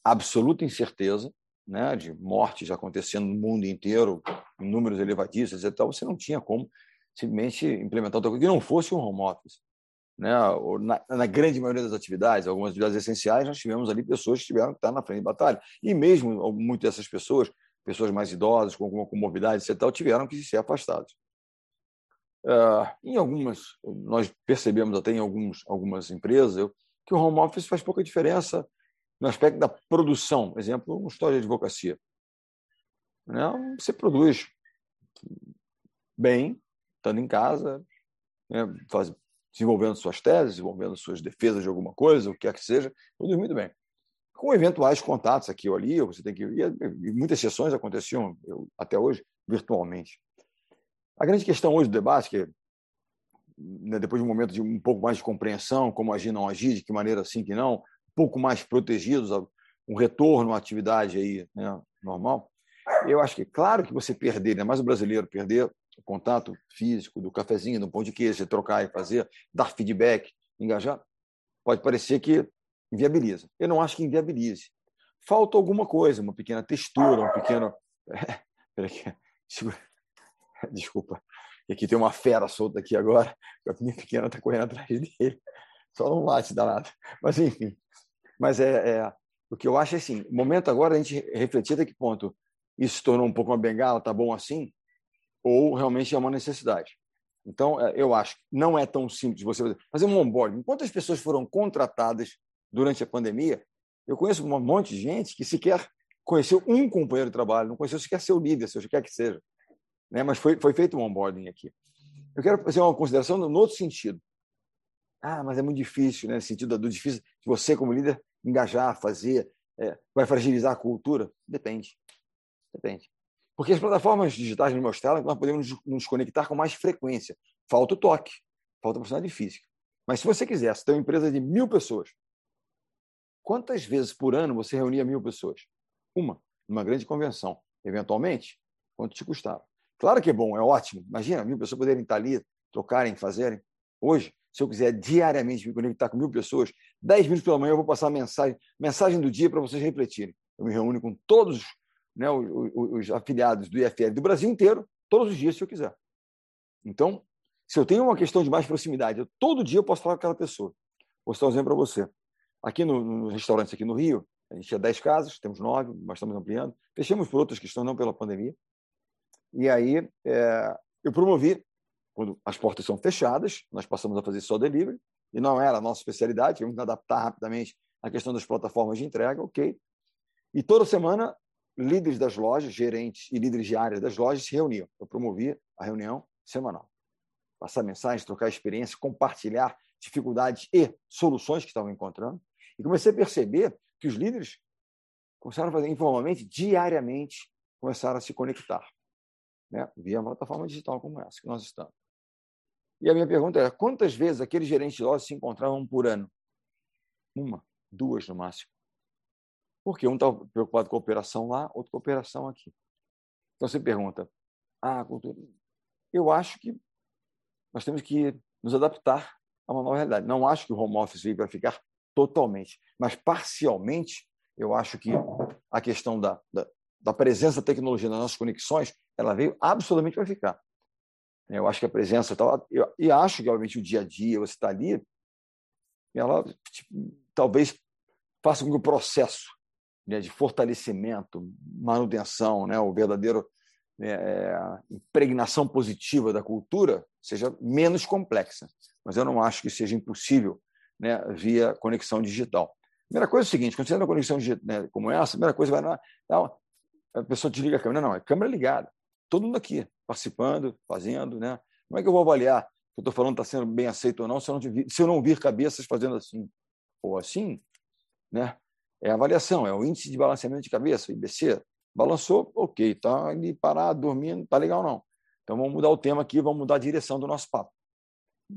[SPEAKER 3] absoluta incerteza, né, de mortes acontecendo no mundo inteiro, em números elevadíssimos e tal, você não tinha como simplesmente implementar outra coisa que não fosse um home office. Né? Na, na, grande maioria das atividades, algumas atividades essenciais, nós tivemos ali pessoas que tiveram que estar na frente de batalha. E mesmo muitas dessas pessoas, pessoas mais idosas, com alguma comorbidade, etc., tiveram que ser afastadas. Uh, em algumas, nós percebemos até em alguns, algumas empresas eu, que o home office faz pouca diferença no aspecto da produção. Exemplo, uma história de advocacia. Né? Você produz bem, estando em casa, né? faz, desenvolvendo suas teses, desenvolvendo suas defesas de alguma coisa, o que quer que seja, produz muito bem. Com eventuais contatos aqui ou ali, você tem que. E muitas sessões aconteciam eu, até hoje virtualmente. A grande questão hoje do debate, que né, depois de um momento de um pouco mais de compreensão, como agir, não agir, de que maneira sim, que não, pouco mais protegidos, um retorno à atividade aí, né, normal. Eu acho que, claro que você perder, ainda mais o brasileiro, perder o contato físico do cafezinho, do pão de queijo, você trocar e fazer, dar feedback, engajar, pode parecer que inviabiliza. Eu não acho que inviabilize. Falta alguma coisa, uma pequena textura, um pequeno. <laughs> <laughs> Desculpa. Aqui tem uma fera solta aqui agora. A minha pequena está correndo atrás dele. Só não late danado. Mas, enfim. Mas é, é, o que eu acho é assim, o momento agora a gente refletir até que ponto isso se tornou um pouco uma bengala, tá bom assim, ou realmente é uma necessidade. Então, é, eu acho que não é tão simples você fazer um onboarding. Quantas pessoas foram contratadas durante a pandemia? Eu conheço um monte de gente que sequer conheceu um companheiro de trabalho, não conheceu sequer seu líder, seja quer que seja. Né? Mas foi, foi feito um onboarding aqui. Eu quero fazer uma consideração no outro sentido. Ah, mas é muito difícil, né? No sentido do difícil você, como líder, engajar, fazer, é, vai fragilizar a cultura? Depende. Depende. Porque as plataformas digitais nos mostraram que nós podemos nos conectar com mais frequência. Falta o toque, falta a profissionalidade física. Mas se você quisesse ter uma empresa de mil pessoas, quantas vezes por ano você reunia mil pessoas? Uma, numa grande convenção. Eventualmente, quanto te custava? Claro que é bom, é ótimo. Imagina, mil pessoas poderem estar ali, trocarem, fazerem. Hoje, se eu quiser diariamente me conectar com mil pessoas, dez minutos pela manhã eu vou passar a mensagem, mensagem do dia para vocês refletirem. Eu me reúno com todos né, os, os, afiliados do IFL do Brasil inteiro, todos os dias, se eu quiser. Então, se eu tenho uma questão de mais proximidade, eu, todo dia eu posso falar com aquela pessoa. Vou um exemplo para você. Aqui no, nos restaurantes aqui no Rio, a gente tinha dez casas, temos nove, mas estamos ampliando. Fechamos por outras questões, não pela pandemia. E aí é, eu promovi quando as portas são fechadas, nós passamos a fazer só delivery, e não era a nossa especialidade, tivemos que adaptar rapidamente a questão das plataformas de entrega, ok. E toda semana, líderes das lojas, gerentes e líderes de área das lojas se reuniam. Eu promovia a reunião semanal. Passar mensagens, trocar experiência, compartilhar dificuldades e soluções que estavam encontrando. E comecei a perceber que os líderes começaram a fazer informalmente, diariamente, começaram a se conectar né, via uma plataforma digital como essa que nós estamos. E a minha pergunta é: quantas vezes aqueles gerentes de loja se encontravam por ano? Uma, duas no máximo. Porque um estava preocupado com a operação lá, outro com a operação aqui. Então você pergunta: ah, cultura. Eu acho que nós temos que nos adaptar a uma nova realidade. Não acho que o home office veio para ficar totalmente, mas parcialmente. Eu acho que a questão da, da, da presença da tecnologia nas nossas conexões, ela veio absolutamente para ficar. Eu acho que a presença tal, eu, e acho que obviamente o dia a dia você está ali, ela tipo, talvez faça com que o processo né, de fortalecimento, manutenção, né, o verdadeiro né, é, impregnação positiva da cultura seja menos complexa. Mas eu não acho que seja impossível né, via conexão digital. Primeira coisa é o seguinte: quando você tem uma conexão né, como essa, a primeira coisa vai lá, a pessoa desliga a câmera. Não, não, é câmera ligada. Todo mundo aqui, participando, fazendo. Né? Como é que eu vou avaliar que eu estou falando está sendo bem aceito ou não se eu não, se eu não vir cabeças fazendo assim ou assim? Né? É avaliação, é o índice de balanceamento de cabeça, o IBC. Balançou, ok, está ali parado, dormindo, está legal não. Então vamos mudar o tema aqui, vamos mudar a direção do nosso papo.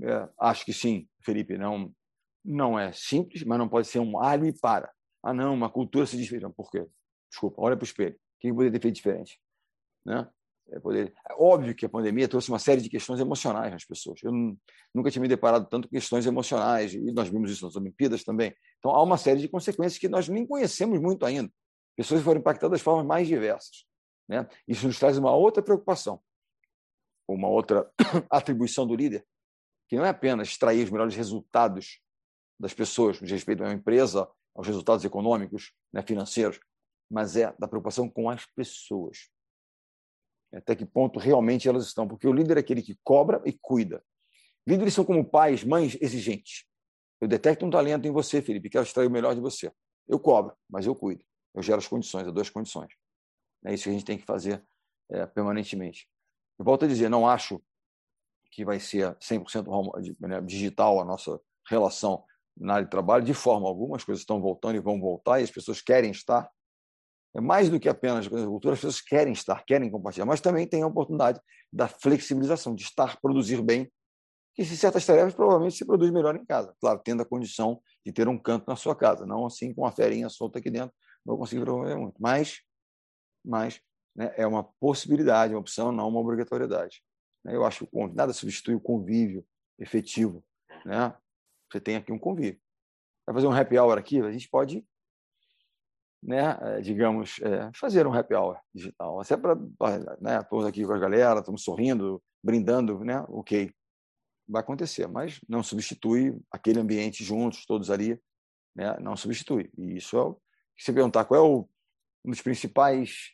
[SPEAKER 3] É, acho que sim, Felipe, não, não é simples, mas não pode ser um alho e para. Ah, não, uma cultura se desfez. Por quê? Desculpa, olha para o espelho. O que poderia ter feito diferente? Né? É, é óbvio que a pandemia trouxe uma série de questões emocionais nas pessoas. Eu nunca tinha me deparado tanto com questões emocionais, e nós vimos isso nas Olimpíadas também. Então, há uma série de consequências que nós nem conhecemos muito ainda. Pessoas foram impactadas de formas mais diversas. Né? Isso nos traz uma outra preocupação, uma outra <coughs> atribuição do líder, que não é apenas extrair os melhores resultados das pessoas, de respeito uma empresa, aos resultados econômicos, né, financeiros, mas é da preocupação com as pessoas. Até que ponto realmente elas estão. Porque o líder é aquele que cobra e cuida. Líderes são como pais, mães exigentes. Eu detecto um talento em você, Felipe, quero extrair o melhor de você. Eu cobro, mas eu cuido. Eu gero as condições, as duas condições. É isso que a gente tem que fazer é, permanentemente. Eu volto a dizer, não acho que vai ser 100% né, digital a nossa relação na área de trabalho, de forma alguma. As coisas estão voltando e vão voltar, e as pessoas querem estar. É mais do que apenas a cultura, as pessoas querem estar, querem compartilhar, mas também tem a oportunidade da flexibilização, de estar, produzir bem, que se certas tarefas provavelmente se produz melhor em casa. Claro, tendo a condição de ter um canto na sua casa, não assim com uma ferinha solta aqui dentro, não consigo promover muito. Mas, mas né, é uma possibilidade, uma opção, não uma obrigatoriedade. Eu acho que nada substitui o convívio efetivo. Né? Você tem aqui um convívio. Vai fazer um happy hour aqui, a gente pode né, eh, digamos, é, fazer um happy hour digital. Até para, né, estamos aqui com a galera, estamos sorrindo, brindando, né, ok, vai acontecer, mas não substitui aquele ambiente juntos, todos ali, né, não substitui. E isso é o você perguntar qual é o, um dos principais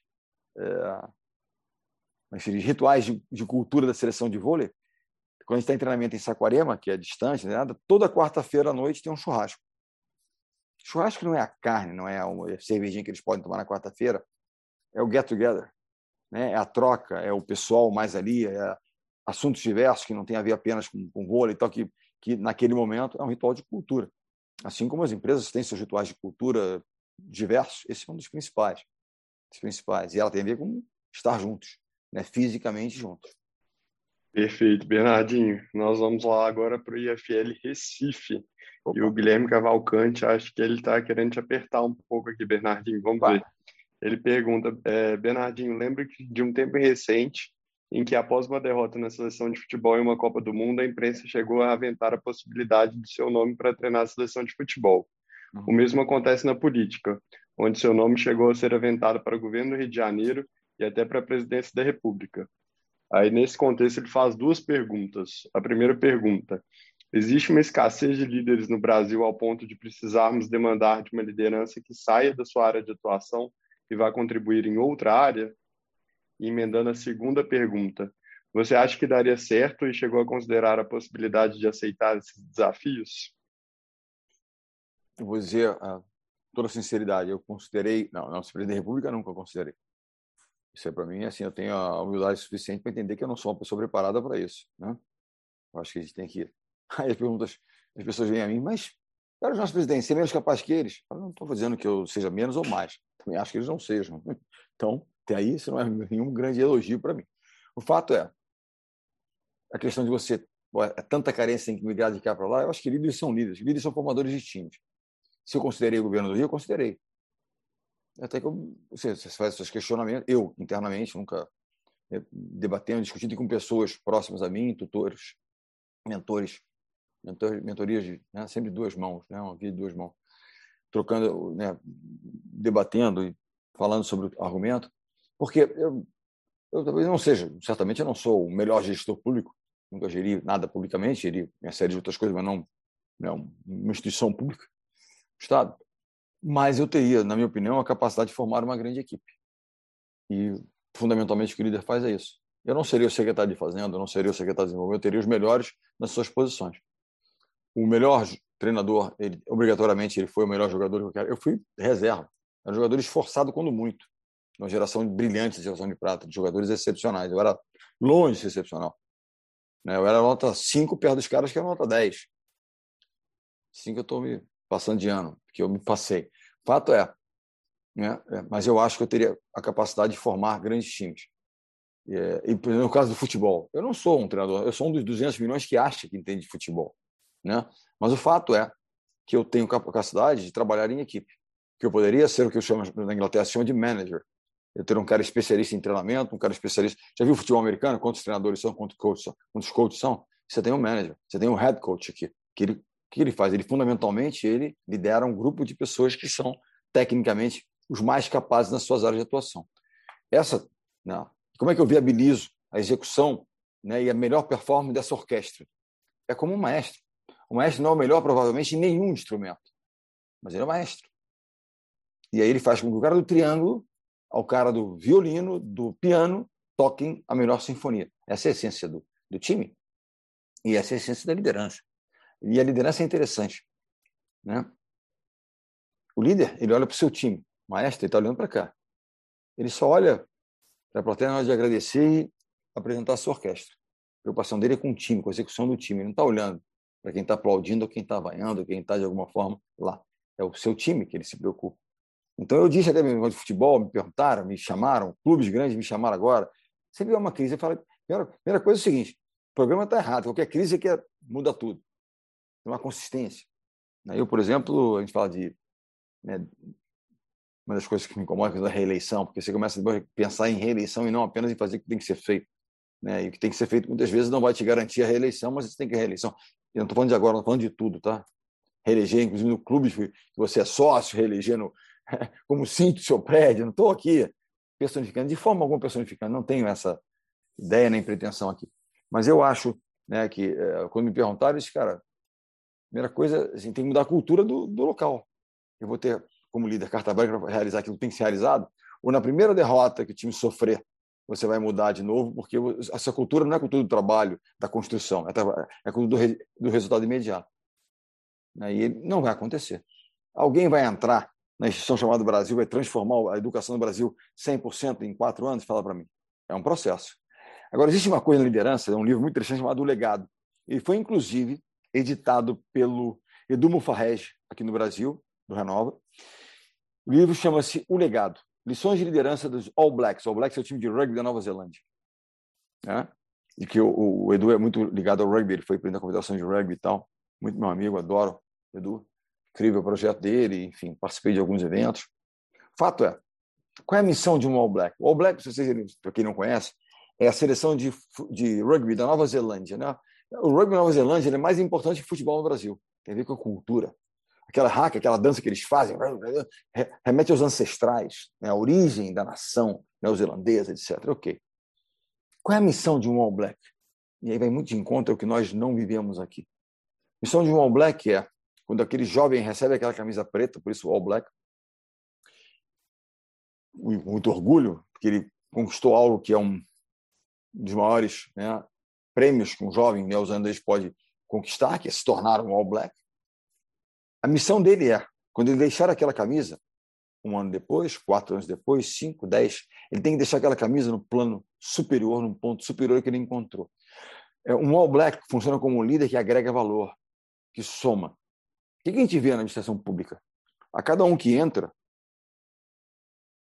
[SPEAKER 3] é, rituais de, de, cultura da seleção de vôlei. Quando a gente está em treinamento em Saquarema, que é distante, né, toda quarta-feira à noite tem um churrasco. Churrasco não é a carne, não é a cervejinha que eles podem tomar na quarta-feira, é o get together, né? é a troca, é o pessoal mais ali, é assuntos diversos que não tem a ver apenas com, com vôlei e tal, que, que naquele momento é um ritual de cultura. Assim como as empresas têm seus rituais de cultura diversos, esse é um dos principais. Dos principais. E ela tem a ver com estar juntos, né? fisicamente juntos.
[SPEAKER 2] Perfeito, Bernardinho. Nós vamos lá agora para o IFL Recife. Opa. E o Guilherme Cavalcante, acho que ele está querendo te apertar um pouco aqui, Bernardinho. Vamos ver. Ele pergunta, é, Bernardinho, lembra de um tempo recente em que, após uma derrota na seleção de futebol em uma Copa do Mundo, a imprensa chegou a aventar a possibilidade de seu nome para treinar a seleção de futebol. Uhum. O mesmo acontece na política, onde seu nome chegou a ser aventado para o governo do Rio de Janeiro e até para a presidência da República. Aí, nesse contexto, ele faz duas perguntas. A primeira pergunta: Existe uma escassez de líderes no Brasil ao ponto de precisarmos demandar de uma liderança que saia da sua área de atuação e vá contribuir em outra área? E emendando a segunda pergunta, você acha que daria certo e chegou a considerar a possibilidade de aceitar esses desafios?
[SPEAKER 3] Eu vou dizer, com toda sinceridade, eu considerei, não, não, se presidente da República nunca considerei. Isso é para mim, assim, eu tenho a humildade suficiente para entender que eu não sou uma pessoa preparada para isso, né? Eu acho que a gente tem que <laughs> Aí as perguntas, as pessoas vêm a mim, mas cara, os nossos presidentes, ser menos capaz que eles? Eu não estou dizendo que eu seja menos ou mais. Também acho que eles não sejam. <laughs> Então, até aí, isso não é nenhum grande elogio para mim. O fato é, a questão de você, é tanta carência em migrar de cá para lá, eu acho que líderes são líderes. Líderes são formadores de times. Se eu considerei o governo do Rio, eu considerei. Até que eu, você, você faz seus questionamentos, eu, internamente, nunca né, debatendo, discutindo com pessoas próximas a mim, tutores, mentores mentor, mentorias de né, sempre duas mãos, né, uma via de duas mãos, trocando, né, debatendo e falando sobre o argumento, porque eu, eu talvez não seja, certamente eu não sou o melhor gestor público, nunca geri nada publicamente, geri uma série de outras coisas, mas não, não né, uma instituição pública, Estado. Mas eu teria, na minha opinião, a capacidade de formar uma grande equipe. E fundamentalmente o que o líder faz é isso. Eu não seria o secretário de Fazenda, eu não seria o secretário de Desenvolvimento, eu teria os melhores nas suas posições. O melhor treinador, ele, obrigatoriamente, ele foi o melhor jogador que eu quero. Eu fui reserva. Era um jogador esforçado quando muito. Uma geração brilhante geração de prata, de jogadores excepcionais. Eu era longe de ser excepcional. Né? Eu era nota 5 perto dos caras que eram nota 10. 5 eu estou me passando de ano, porque eu me passei. Fato é, né? É, mas eu acho que eu teria a capacidade de formar grandes times. É, e, no caso do futebol, eu não sou um treinador, eu sou um dos 200 milhões que acha que entende de futebol. Né? Mas o fato é que eu tenho capacidade de trabalhar em equipe. Que eu poderia ser o que eu chamo na Inglaterra chama de manager. Eu ter um cara especialista em treinamento, um cara especialista. Já viu o futebol americano? Quantos treinadores são? Quantos coaches são? Quantos coaches são? Você tem um manager, você tem um head coach aqui. Que ele, que ele faz? Ele fundamentalmente ele lidera um grupo de pessoas que são tecnicamente os mais capazes nas suas áreas de atuação. Essa, não. como é que eu viabilizo a execução né, e a melhor performance dessa orquestra? É como um maestro. O maestro não é o melhor, provavelmente, em nenhum instrumento, mas ele é o maestro. E aí ele faz com que o cara do triângulo, ao cara do violino, do piano, toquem a melhor sinfonia. Essa é a essência do, do time. E essa é a essência da liderança. E a liderança é interessante. Né? O líder, ele olha para o seu time maestro, ele está olhando para cá. Ele só olha para a plateia na hora de agradecer e apresentar a sua orquestra. A preocupação dele é com o time, com a execução do time. Ele não está olhando para quem está aplaudindo ou quem está vaiando, quem está de alguma forma lá. É o seu time que ele se preocupa. Então eu disse até mesmo de futebol, me perguntaram, me chamaram, clubes grandes me chamaram agora. Sempre há uma crise. Eu falo, primeira, primeira coisa é o seguinte: o programa está errado. Qualquer crise é que muda tudo. Tem uma consistência. Eu, por exemplo, a gente fala de né, uma das coisas que me incomoda é a reeleição, porque você começa a pensar em reeleição e não apenas em fazer o que tem que ser feito. Né? E o que tem que ser feito muitas vezes não vai te garantir a reeleição, mas você tem que a reeleição. Eu não estou falando de agora, estou falando de tudo, tá? Reeleger, inclusive no clube que você é sócio, reeleger no, <laughs> como síndico do seu prédio, não estou aqui personificando, de forma alguma personificando, não tenho essa ideia nem pretensão aqui. Mas eu acho né, que, eh, quando me perguntaram, isso, cara, primeira coisa, assim, tem que mudar a cultura do, do local. Eu vou ter como líder carta branca para realizar aquilo que tem que ser realizado, ou na primeira derrota que o time sofrer, você vai mudar de novo, porque essa cultura não é cultura do trabalho, da construção, é, é cultura do, do resultado imediato. Aí não vai acontecer. Alguém vai entrar na instituição chamada Brasil, vai transformar a educação do Brasil 100% em quatro anos? Fala para mim. É um processo. Agora, existe uma coisa na liderança, é um livro muito interessante chamado O Legado. Ele foi, inclusive, editado pelo Edu Mufarrege, aqui no Brasil, do Renova, o livro chama-se O Legado. Lições de liderança dos All Blacks. All Blacks é o time de rugby da Nova Zelândia. Né? E que o, o, Edu é muito ligado ao rugby, ele foi presidente da Confederação de Rugby e tal. Muito meu amigo, adoro Edu. Incrível o projeto dele, enfim, participei de alguns eventos. Fato é, qual é a missão de um All Black? O All Black, para quem não conhece, é a seleção de, de rugby da Nova Zelândia. Né? O rugby da Nova Zelândia é mais importante que o futebol no Brasil. Tem a ver com a cultura aquela hack, aquela dança que eles fazem, remete aos ancestrais, né, a origem da nação neozelandesa, etc. Ok. Qual é a missão de um All Black? E aí vai muito de encontro ao que nós não vivemos aqui. A missão de um All Black é, quando aquele jovem recebe aquela camisa preta, por isso All Black, muito orgulho, porque ele conquistou algo que é um dos maiores né, prêmios que um jovem neozelandês pode conquistar, que é se tornar um All Black. A missão dele é, quando ele deixar aquela camisa, um ano depois, quatro anos depois, cinco, dez, ele tem que deixar aquela camisa no plano superior, num ponto superior que ele encontrou. É, um All Black funciona como um líder que agrega valor, que soma. O que a gente vê na administração pública? A cada um que entra,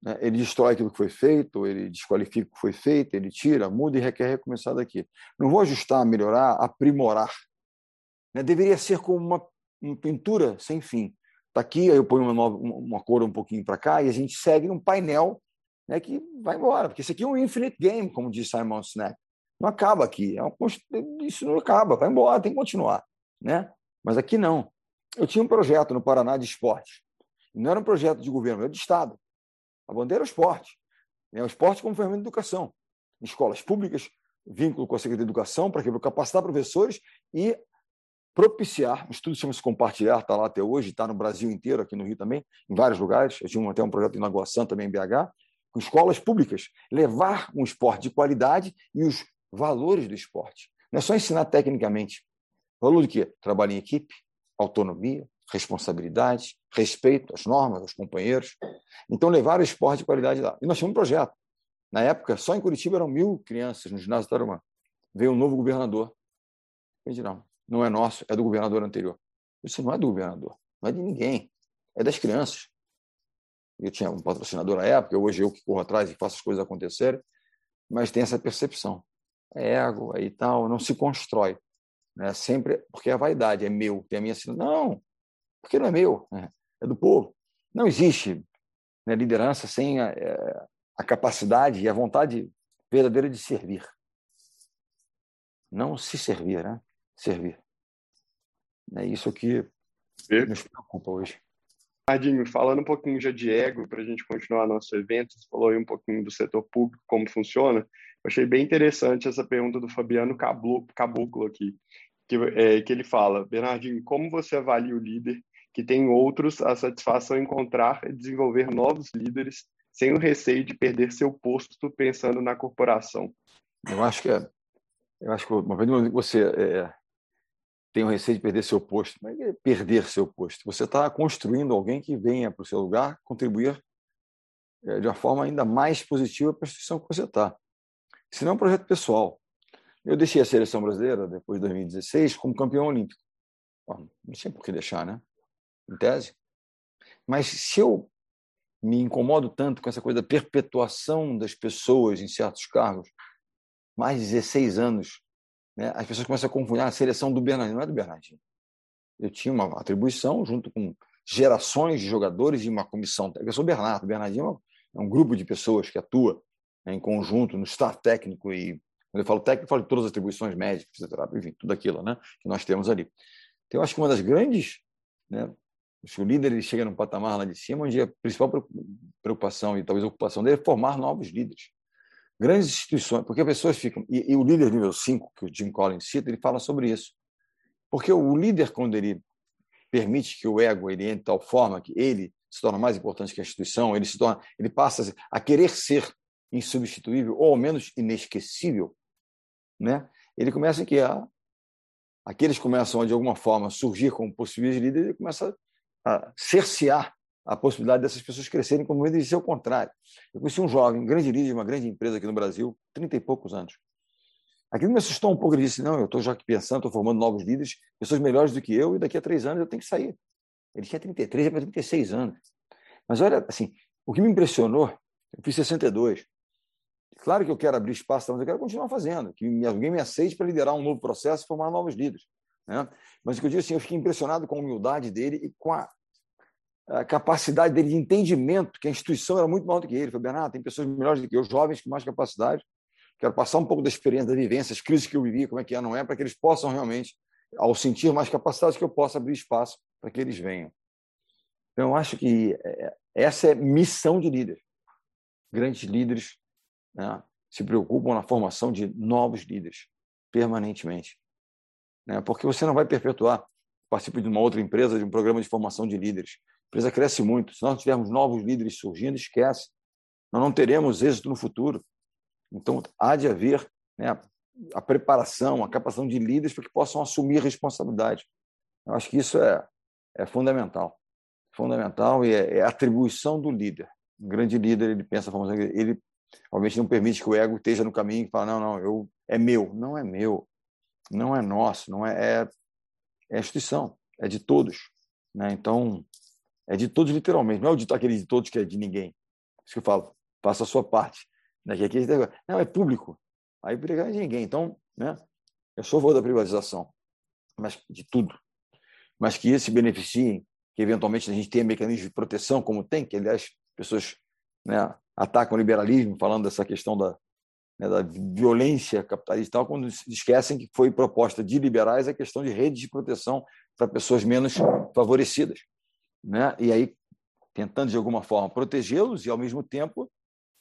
[SPEAKER 3] né, ele destrói aquilo que foi feito, ele desqualifica o que foi feito, ele tira, muda e requer recomeçar daqui. Não vou ajustar, melhorar, aprimorar. Né? Deveria ser como uma uma pintura sem fim. Está aqui, aí eu ponho uma, nova, uma cor um pouquinho para cá e a gente segue num painel né, que vai embora, porque isso aqui é um infinite game, como diz Simon Sinek. Não acaba aqui, é um, isso não acaba, vai embora, tem que continuar. Né? Mas aqui não. Eu tinha um projeto no Paraná de esporte. Não era um projeto de governo, era de Estado. A bandeira é o esporte. É o esporte como ferramenta de educação. Escolas públicas, vínculo com a Secretaria de Educação, para capacitar professores e propiciar, o estudo chama-se Compartilhar, está lá até hoje, está no Brasil inteiro, aqui no Rio também, em vários lugares. Eu tinha até um projeto em Lagoa Santa, também em BH, com escolas públicas, levar um esporte de qualidade e os valores do esporte. Não é só ensinar tecnicamente. Valor do quê? Trabalho em equipe, autonomia, responsabilidade, respeito às normas, aos companheiros. Então, levar o esporte de qualidade lá. E nós tínhamos um projeto. Na época, só em Curitiba eram mil crianças no ginásio Tarumã. Veio um novo governador. Eu disse, não, não é nosso, é do governador anterior. Isso não é do governador, não é de ninguém, é das crianças. Eu tinha um patrocinador na época, hoje eu que corro atrás e faço as coisas acontecerem, mas tem essa percepção. É ego aí tal, não se constrói. Né? Sempre, porque é a vaidade, é meu, tem a minha Não, porque não é meu, né? é do povo. Não existe né, liderança sem a, é, a capacidade e a vontade verdadeira de servir. Não se servir, né? Servir. É isso que nos preocupa hoje.
[SPEAKER 2] Ardinho, falando um pouquinho já de ego, para a gente continuar nosso evento, você falou aí um pouquinho do setor público, como funciona. Eu achei bem interessante essa pergunta do Fabiano Caboclo aqui, que, é, que ele fala, Bernardinho, como você avalia o líder que tem outros a satisfação em encontrar e desenvolver novos líderes sem o receio de perder seu posto pensando na corporação?
[SPEAKER 3] Eu acho que é, eu acho que uma vez você é, tem o receio de perder seu posto, mas é perder seu posto. Você está construindo alguém que venha para o seu lugar contribuir é, de uma forma ainda mais positiva para a instituição que você está. Se não é um projeto pessoal. Eu deixei a seleção brasileira depois de 2016 como campeão olímpico. Não tinha por que deixar, né? em tese. Mas se eu me incomodo tanto com essa coisa da perpetuação das pessoas em certos cargos, mais de 16 anos, né, as pessoas começam a confundir ah, a seleção do Bernardinho. Não é do Bernardinho. Eu tinha uma atribuição junto com gerações de jogadores e uma comissão. Eu sou o Bernardo. O Bernardinho é um grupo de pessoas que atua né, em conjunto no staff técnico e quando eu falo técnico, eu falo de todas as atribuições médicas, enfim, tudo aquilo né, que nós temos ali. Então, eu acho que uma das grandes né, se o líder ele chega num patamar lá de cima, onde a principal preocupação e talvez ocupação dele é formar novos líderes. Grandes instituições, porque as pessoas ficam. E, e o líder nível 5, que o Jim Collins cita, ele fala sobre isso. Porque o líder, quando ele permite que o ego ele entre de tal forma que ele se torna mais importante que a instituição, ele se torna, ele passa a querer ser insubstituível ou ao menos inesquecível, né? Ele começa que a aqueles começam a, de alguma forma surgir como possíveis líderes, ele começa a cercear a possibilidade dessas pessoas crescerem como líderes e o contrário. Eu conheci um jovem, um grande líder de uma grande empresa aqui no Brasil, 30 e poucos anos. Aquilo me assustou um pouco. Ele disse: Não, eu estou já pensando, estou formando novos líderes, pessoas melhores do que eu, e daqui a três anos eu tenho que sair. Ele tinha 33, já para 36 anos. Mas olha, assim, o que me impressionou, eu fiz 62. Claro que eu quero abrir espaço, mas eu quero continuar fazendo, que alguém me aceite para liderar um novo processo e formar novos líderes. Né? Mas o que eu digo assim, eu fiquei impressionado com a humildade dele e com a, a, capacidade dele de entendimento, que a instituição era muito maior do que ele. Ele Bernardo, tem pessoas melhores do que eu, jovens com mais capacidade. Quero passar um pouco da experiência, da vivência, as crises que eu vivi, como é que é, não é, para que eles possam realmente, ao sentir mais capacidade, que eu possa abrir espaço para que eles venham. Então, eu acho que é, essa é missão de líder. Grandes líderes né, se preocupam na formação de novos líderes, permanentemente né? porque você não vai perpetuar. Participe de uma outra empresa, de um programa de formação de líderes. Empresa cresce muito. Se nós tivermos novos líderes surgindo, esquece. Nós não teremos êxito no futuro. Então, há de haver né, a preparação, a capacitação de líderes para que possam assumir responsabilidade. Eu acho que isso é, é fundamental. Fundamental e é, é atribuição do líder. Um grande líder, ele pensa, ele obviamente não permite que o ego esteja no caminho e fala, não, não, eu, é meu. Não é meu não é nosso, não é, é, é instituição, é de todos. Né? Então, é de todos literalmente, não é o de aquele de todos que é de ninguém. Isso que eu falo, faça a sua parte. Né? Aqui, não, é público. Aí brigar é de ninguém. Então, né? eu sou a favor da privatização, mas de tudo. Mas que eles se beneficiem, que eventualmente a gente tenha mecanismos de proteção, como tem, que aliás pessoas né, atacam o liberalismo, falando dessa questão da, né, da violência capitalista e tal, quando esquecem que foi proposta de liberais a questão de redes de proteção para pessoas menos favorecidas. Né? E aí, tentando de alguma forma protegê-los e, ao mesmo tempo,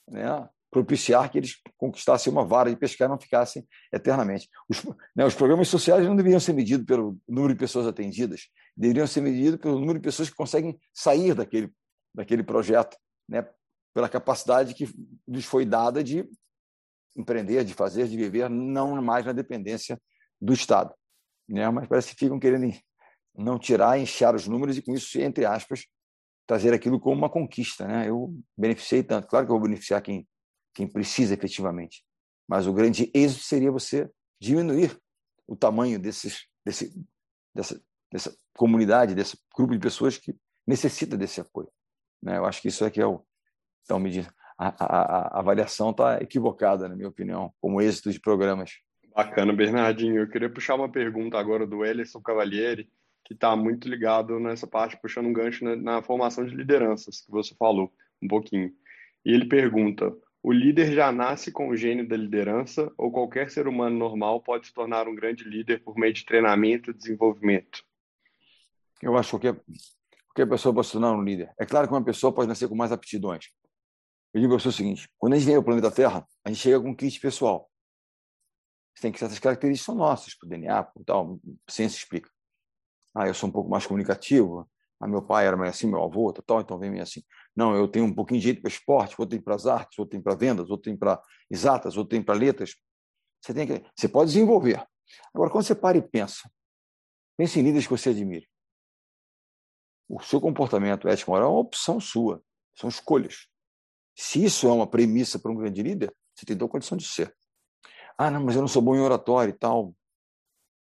[SPEAKER 3] né, propiciar que eles conquistassem uma vara de pescar e não ficassem eternamente. Os, né, os programas sociais não deveriam ser medidos pelo número de pessoas atendidas, deveriam ser medidos pelo número de pessoas que conseguem sair daquele, daquele projeto, né, pela capacidade que lhes foi dada de empreender, de fazer, de viver, não mais na dependência do Estado. Né? Mas parece que ficam querendo não tirar, inchar os números e, com isso, entre aspas, trazer aquilo como uma conquista. Né? Eu beneficiei tanto. Claro que eu vou beneficiar quem, quem precisa efetivamente. Mas o grande êxito seria você diminuir o tamanho desses, desse, dessa, dessa comunidade, desse grupo de pessoas que necessita desse apoio. Né? Eu acho que isso é que é o. Então, me a, a, a avaliação está equivocada, na minha opinião, como êxito de programas.
[SPEAKER 2] Bacana, Bernardinho. Eu queria puxar uma pergunta agora do Ellison Cavalieri, que está muito ligado nessa parte, puxando um gancho na, na formação de lideranças, que você falou um pouquinho. E ele pergunta: o líder já nasce com o gênio da liderança ou qualquer ser humano normal pode se tornar um grande líder por meio de treinamento e desenvolvimento?
[SPEAKER 3] Eu acho que qualquer, pessoa pode se tornar um líder. É claro que uma pessoa pode nascer com mais aptidões. Eu digo para você o seguinte: quando a gente vem ao planeta Terra, a gente chega com um kit pessoal. Tem que certas características são nossas, para o DNA, por tal, a ciência explica. Ah, eu sou um pouco mais comunicativo, ah, meu pai era mais assim, meu avô, tal, então vem assim. Não, eu tenho um pouquinho de jeito para esporte, outro tem para as artes, outro tem para vendas, outro tem para exatas, outro tem para letras. Você tem que, você pode desenvolver. Agora, quando você para e pensa, pense em líderes que você admire. O seu comportamento ético moral é uma opção sua, são escolhas. Se isso é uma premissa para um grande líder, você tem toda a condição de ser. Ah, não, mas eu não sou bom em oratória e tal.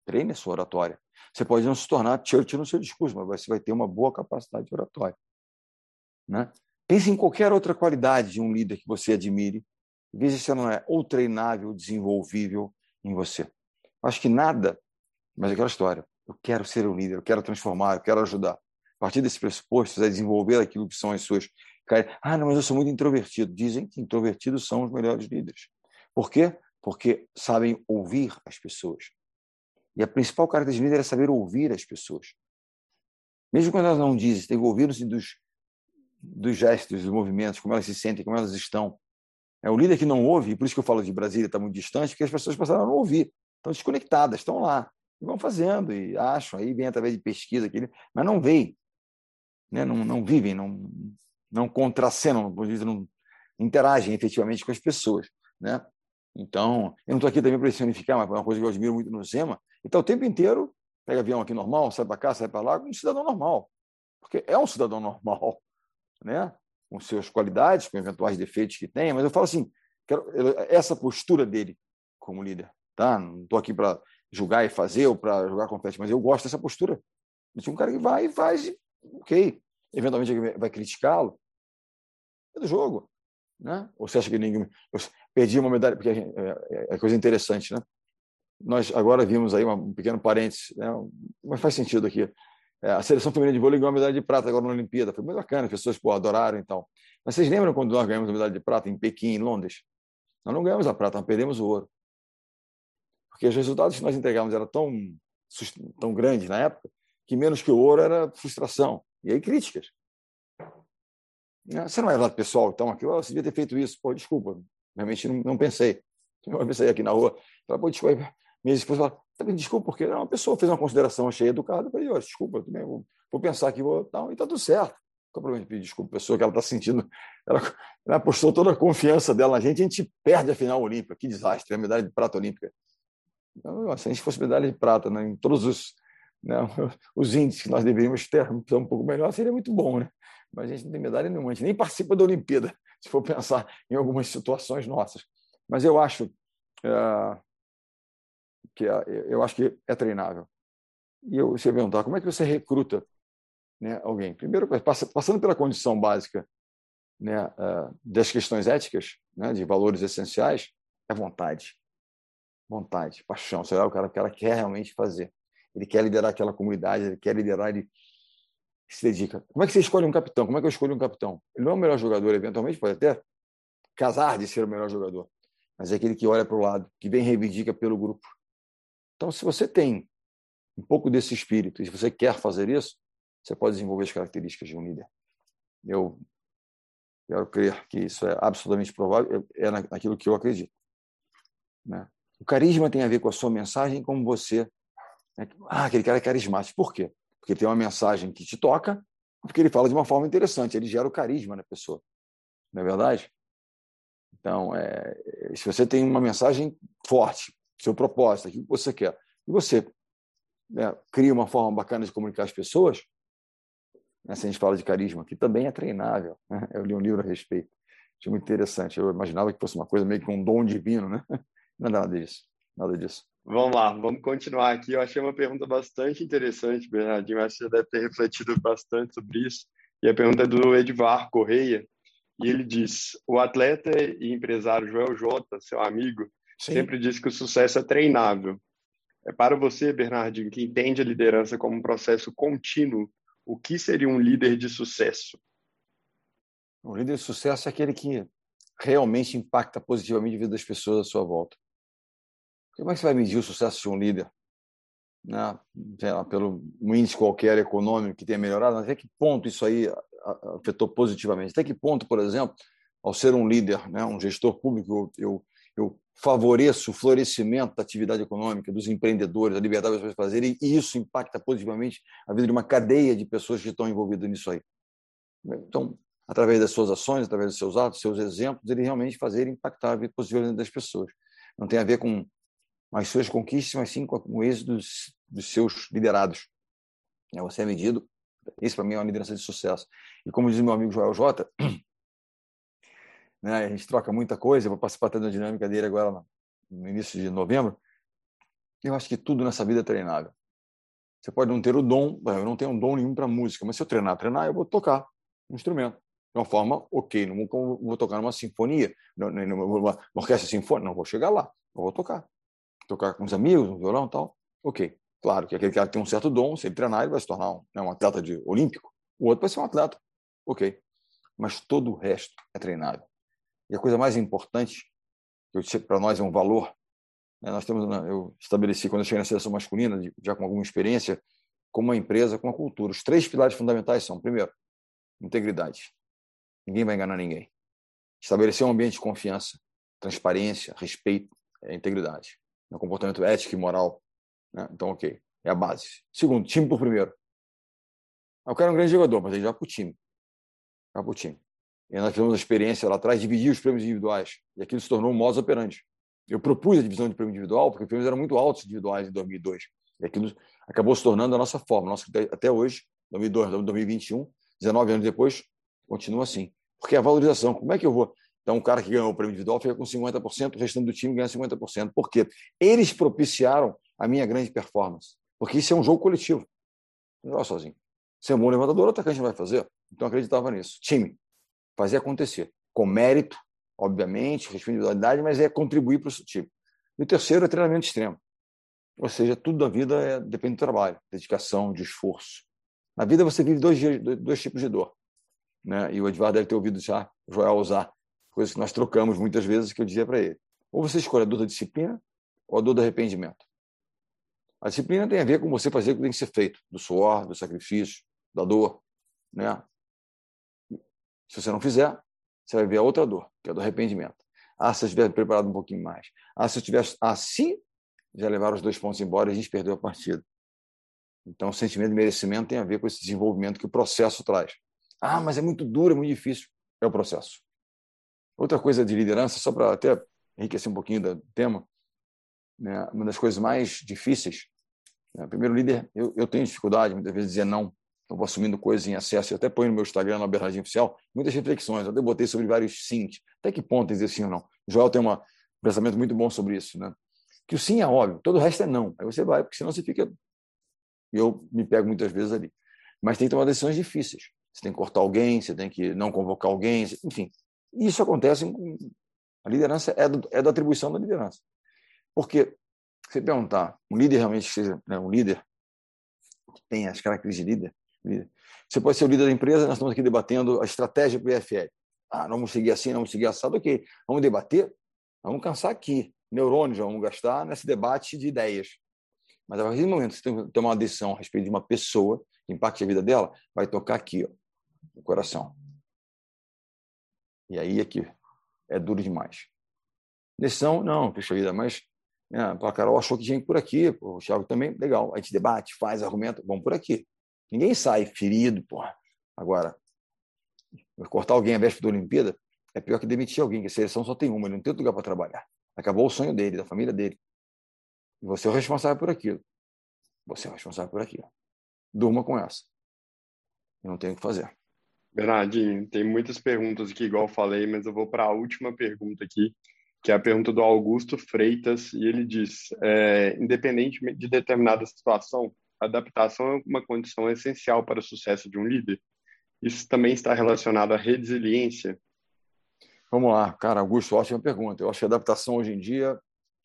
[SPEAKER 3] Treine a sua oratória. Você pode não se tornar Churchill no seu discurso, mas você vai ter uma boa capacidade de oratória. Né? Pense em qualquer outra qualidade de um líder que você admire. Veja se não é ou treinável, ou desenvolvível em você. Acho que nada, mas é aquela história. Eu quero ser um líder, eu quero transformar, eu quero ajudar. A partir desse pressuposto, você vai desenvolver aquilo que são as suas ah, não, mas eu sou muito introvertido. Dizem que introvertidos são os melhores líderes. Por quê? Porque sabem ouvir as pessoas. E a principal característica de líder é saber ouvir as pessoas. Mesmo quando elas não dizem, tem que ouvir dos, dos gestos, dos movimentos, como elas se sentem, como elas estão. É o líder que não ouve, e por isso que eu falo de Brasília, está muito distante, porque as pessoas passaram a não ouvir. Estão desconectadas, estão lá. E vão fazendo, e acham, aí vem através de pesquisa, aquele, mas não veem. Né? Não, não vivem, não, não contracenam, não interagem efetivamente com as pessoas. Né? Então, eu não estou aqui também para personificar, mas é uma coisa que eu admiro muito no Zema. Então, o tempo inteiro, pega avião aqui normal, sai para cá, sai para lá, um cidadão normal. Porque é um cidadão normal, <laughs> né? com suas qualidades, com eventuais defeitos que tem, mas eu falo assim, quero essa postura dele como líder. Tá? Não estou aqui para julgar e fazer ou para jogar confete, mas eu gosto dessa postura. De um cara que vai e faz, ok. Eventualmente vai criticá-lo, é do jogo. Né? Ou você acha que ninguém. Eu perdi uma medalha, porque é, é, é coisa interessante, né? Nós agora vimos aí um pequeno parênteses, né? mas faz sentido aqui. É, a seleção feminina de vôlei ganhou uma medalha de prata agora na Olimpíada. Foi muito bacana, as pessoas pô, adoraram e tal. Mas vocês lembram quando nós ganhamos a medalha de prata em Pequim, em Londres? Nós não ganhamos a prata, nós perdemos o ouro. Porque os resultados que nós entregávamos eram tão, tão grandes na época que menos que o ouro era frustração. E aí críticas. Né? Você não é lado pessoal, então, aqui, oh, você devia ter feito isso. Pô, desculpa, realmente não, não pensei. Eu pensei aqui na rua, falei, pô, desculpa. Minha esposa fala, tá desculpa, porque uma pessoa fez uma consideração, achei educada, eu falei, oh, desculpa, também vou, vou pensar que vou, tal, e tá tudo certo. Qual o problema de pedir desculpa? Pessoa que ela está sentindo, ela, ela apostou toda a confiança dela na gente, a gente perde a final olímpica. Que desastre, a medalha de prata olímpica. Então, se a gente fosse medalha de prata né, em todos os, né, <laughs> os índices que nós deveríamos ter, um pouco melhor, seria muito bom, né? mas a gente não tem medalha nenhuma, a gente nem participa da Olimpíada, <laughs> se for pensar em algumas situações nossas. Mas eu acho é, que é, eu acho que é treinável. E eu, você perguntar como é que você recruta né, alguém? Primeiro, passando pela condição básica né, uh, das questões éticas, né, de valores essenciais, é vontade. Vontade, paixão. Será o cara, o cara quer realmente fazer. Ele quer liderar aquela comunidade, ele quer liderar, ele se dedica. Como é que você escolhe um capitão? Como é que eu escolho um capitão? Ele não é o melhor jogador, eventualmente pode até casar de ser o melhor jogador, mas é aquele que olha para o lado, que vem reivindica pelo grupo. Então, se você tem um pouco desse espírito e você quer fazer isso, você pode desenvolver as características de um líder. Eu quero crer que isso é absolutamente provável, é naquilo que eu acredito. Né? O carisma tem a ver com a sua mensagem, como você. Né? Ah, aquele cara é carismático. Por quê? porque tem uma mensagem que te toca, porque ele fala de uma forma interessante, ele gera o carisma na pessoa. não é verdade? Então, é, se você tem uma mensagem forte, seu propósito, aquilo que você quer, e você né, cria uma forma bacana de comunicar as pessoas, né, se a gente fala de carisma, que também é treinável. Né? <laughs> Eu li um livro a respeito, achei muito interessante. Eu imaginava que fosse uma coisa meio que um dom divino, né? <laughs> Não é nada disso, nada disso.
[SPEAKER 2] Vamos lá, vamos continuar aqui. Eu achei uma pergunta bastante interessante, Bernardinho. Acho que você deve ter refletido bastante sobre isso. E a pergunta é do Edvar Correia. E ele diz: O atleta e empresário Joel Jota, seu amigo, Sim. sempre diz que o sucesso é treinável. É para você, Bernardinho, que entende a liderança como um processo contínuo, o que seria um líder de sucesso?
[SPEAKER 3] Um líder de sucesso é aquele que realmente impacta positivamente a vida das pessoas à sua volta. Como é que você vai medir o sucesso de um líder? Né? Lá, pelo um índice qualquer econômico que tenha melhorado, até que ponto isso aí afetou positivamente? Até que ponto, por exemplo, ao ser um líder, né, um gestor público, eu, eu favoreço o florescimento da atividade econômica, dos empreendedores, a liberdade das pessoas fazerem, e isso impacta positivamente a vida de uma cadeia de pessoas que estão envolvidas nisso aí. Então, através das suas ações, através dos seus atos, seus exemplos, ele realmente fazer impactar a vida positivamente das pessoas. Não tem a ver com as suas conquistas, mas sim com o êxito dos, dos seus liderados. Você é medido. Isso, para mim, é uma liderança de sucesso. E como diz meu amigo Joel Jota, né, a gente troca muita coisa, eu vou participar da dinâmica dele agora no início de novembro. Eu acho que tudo nessa vida é treinável. Você pode não ter o dom, eu não tenho um dom nenhum para música, mas se eu treinar, treinar, eu vou tocar um instrumento. De uma forma, ok, não vou, vou tocar numa sinfonia, numa orquestra sinfônica, não vou chegar lá, eu vou tocar tocar com os amigos, um violão tal, ok. Claro que aquele cara tem um certo dom, se ele treinar, ele vai se tornar um, né, um atleta de olímpico. O outro vai ser um atleta, ok. Mas todo o resto é treinável. E a coisa mais importante, que para nós é um valor, né, nós temos, eu estabeleci quando eu cheguei na seleção masculina, já com alguma experiência, como uma empresa, com uma cultura. Os três pilares fundamentais são, primeiro, integridade. Ninguém vai enganar ninguém. Estabelecer um ambiente de confiança, transparência, respeito, é integridade no comportamento ético e moral. Né? Então, ok, é a base. Segundo, time por primeiro. Eu quero um grande jogador, mas ele já para o time. Já para o time. E nós tivemos a experiência lá atrás dividir os prêmios individuais. E aquilo se tornou um modus operandi. Eu propus a divisão de prêmio individual, porque os prêmios eram muito altos individuais em 2002. E aquilo acabou se tornando a nossa forma. Nossa, até hoje, 2002, 2021, 19 anos depois, continua assim. Porque é a valorização. Como é que eu vou então, o cara que ganhou o prêmio individual fica com 50%, o restante do time ganha 50%. Por quê? Eles propiciaram a minha grande performance. Porque isso é um jogo coletivo. Não joga sozinho. Ser é um bom levantador, o atacante não vai fazer. Então, acreditava nisso. Time. Fazer acontecer. Com mérito, obviamente, responsabilidade, mas é contribuir para o seu time. E o terceiro é treinamento extremo. Ou seja, tudo da vida é, depende do trabalho, dedicação, de esforço. Na vida você vive dois, dois tipos de dor. Né? E o Edvar deve ter ouvido já Joel usar coisas que nós trocamos muitas vezes, que eu dizia para ele. Ou você escolhe a dor da disciplina ou a dor do arrependimento. A disciplina tem a ver com você fazer o que tem que ser feito, do suor, do sacrifício, da dor. Né? Se você não fizer, você vai ver a outra dor, que é do arrependimento. Ah, se eu tivesse preparado um pouquinho mais. Ah, se eu tivesse assim, já levaram os dois pontos embora e a gente perdeu a partida. Então, o sentimento de merecimento tem a ver com esse desenvolvimento que o processo traz. Ah, mas é muito duro, é muito difícil. É o processo. Outra coisa de liderança, só para até enriquecer um pouquinho do tema, né, uma das coisas mais difíceis, né, primeiro líder, eu, eu tenho dificuldade muitas vezes de dizer não, eu vou assumindo coisas em excesso, eu até ponho no meu Instagram, na Bernardinho Oficial, muitas reflexões, eu até botei sobre vários sims, até que ponto dizer sim ou não. O Joel tem uma, um pensamento muito bom sobre isso, né? que o sim é óbvio, todo o resto é não, aí você vai, porque senão você fica... Eu me pego muitas vezes ali. Mas tem que tomar decisões difíceis. Você tem que cortar alguém, você tem que não convocar alguém, enfim, isso acontece, a liderança é, do, é da atribuição da liderança. Porque, se você perguntar, um líder realmente seja né, um líder, que tem as características de líder, você pode ser o líder da empresa, nós estamos aqui debatendo a estratégia para o IFL. Ah, vamos seguir assim, vamos seguir assado, ok. Vamos debater? Vamos cansar aqui. Neurônios vamos gastar nesse debate de ideias. Mas a partir do momento que você tem que tomar uma decisão a respeito de uma pessoa que impacte a vida dela, vai tocar aqui, ó, no coração. E aí é que é duro demais. Decisão, não, puxa vida, mas né, a Carol achou que tinha que ir por aqui, o Thiago também, legal. A gente debate, faz, argumenta, vamos por aqui. Ninguém sai ferido, porra. Agora, cortar alguém a véspera da Olimpíada, é pior que demitir alguém, que a seleção só tem uma, ele não tem outro lugar para trabalhar. Acabou o sonho dele, da família dele. E você é o responsável por aquilo. Você é o responsável por aquilo. Durma com essa. Eu não tenho o que fazer.
[SPEAKER 2] Bernardinho, tem muitas perguntas aqui, igual eu falei, mas eu vou para a última pergunta aqui, que é a pergunta do Augusto Freitas, e ele diz: é, independente de determinada situação, adaptação é uma condição essencial para o sucesso de um líder. Isso também está relacionado à resiliência.
[SPEAKER 3] Vamos lá, cara, Augusto, ótima pergunta. Eu acho que a adaptação hoje em dia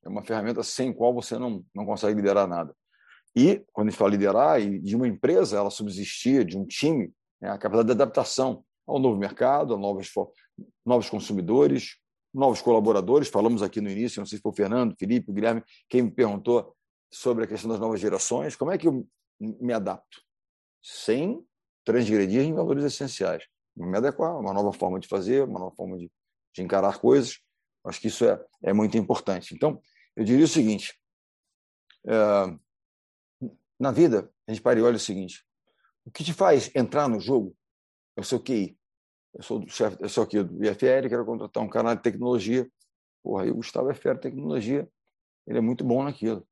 [SPEAKER 3] é uma ferramenta sem qual você não, não consegue liderar nada. E, quando a gente fala liderar, e de uma empresa, ela subsistir, de um time, né, a capacidade de adaptação ao novo mercado, a novos, novos consumidores, novos colaboradores. Falamos aqui no início, não sei se foi o Fernando, Felipe, o Guilherme, quem me perguntou sobre a questão das novas gerações. Como é que eu me adapto? Sem transgredir em valores essenciais. Me adequar, uma nova forma de fazer, uma nova forma de, de encarar coisas. Acho que isso é, é muito importante. Então, eu diria o seguinte: é, na vida, a gente para e olha o seguinte: o que te faz entrar no jogo é o seu QI. Eu sou do chefe, eu sou aqui do IFR, quero contratar um canal de tecnologia. Porra, aí o Gustavo é fera tecnologia, ele é muito bom naquilo.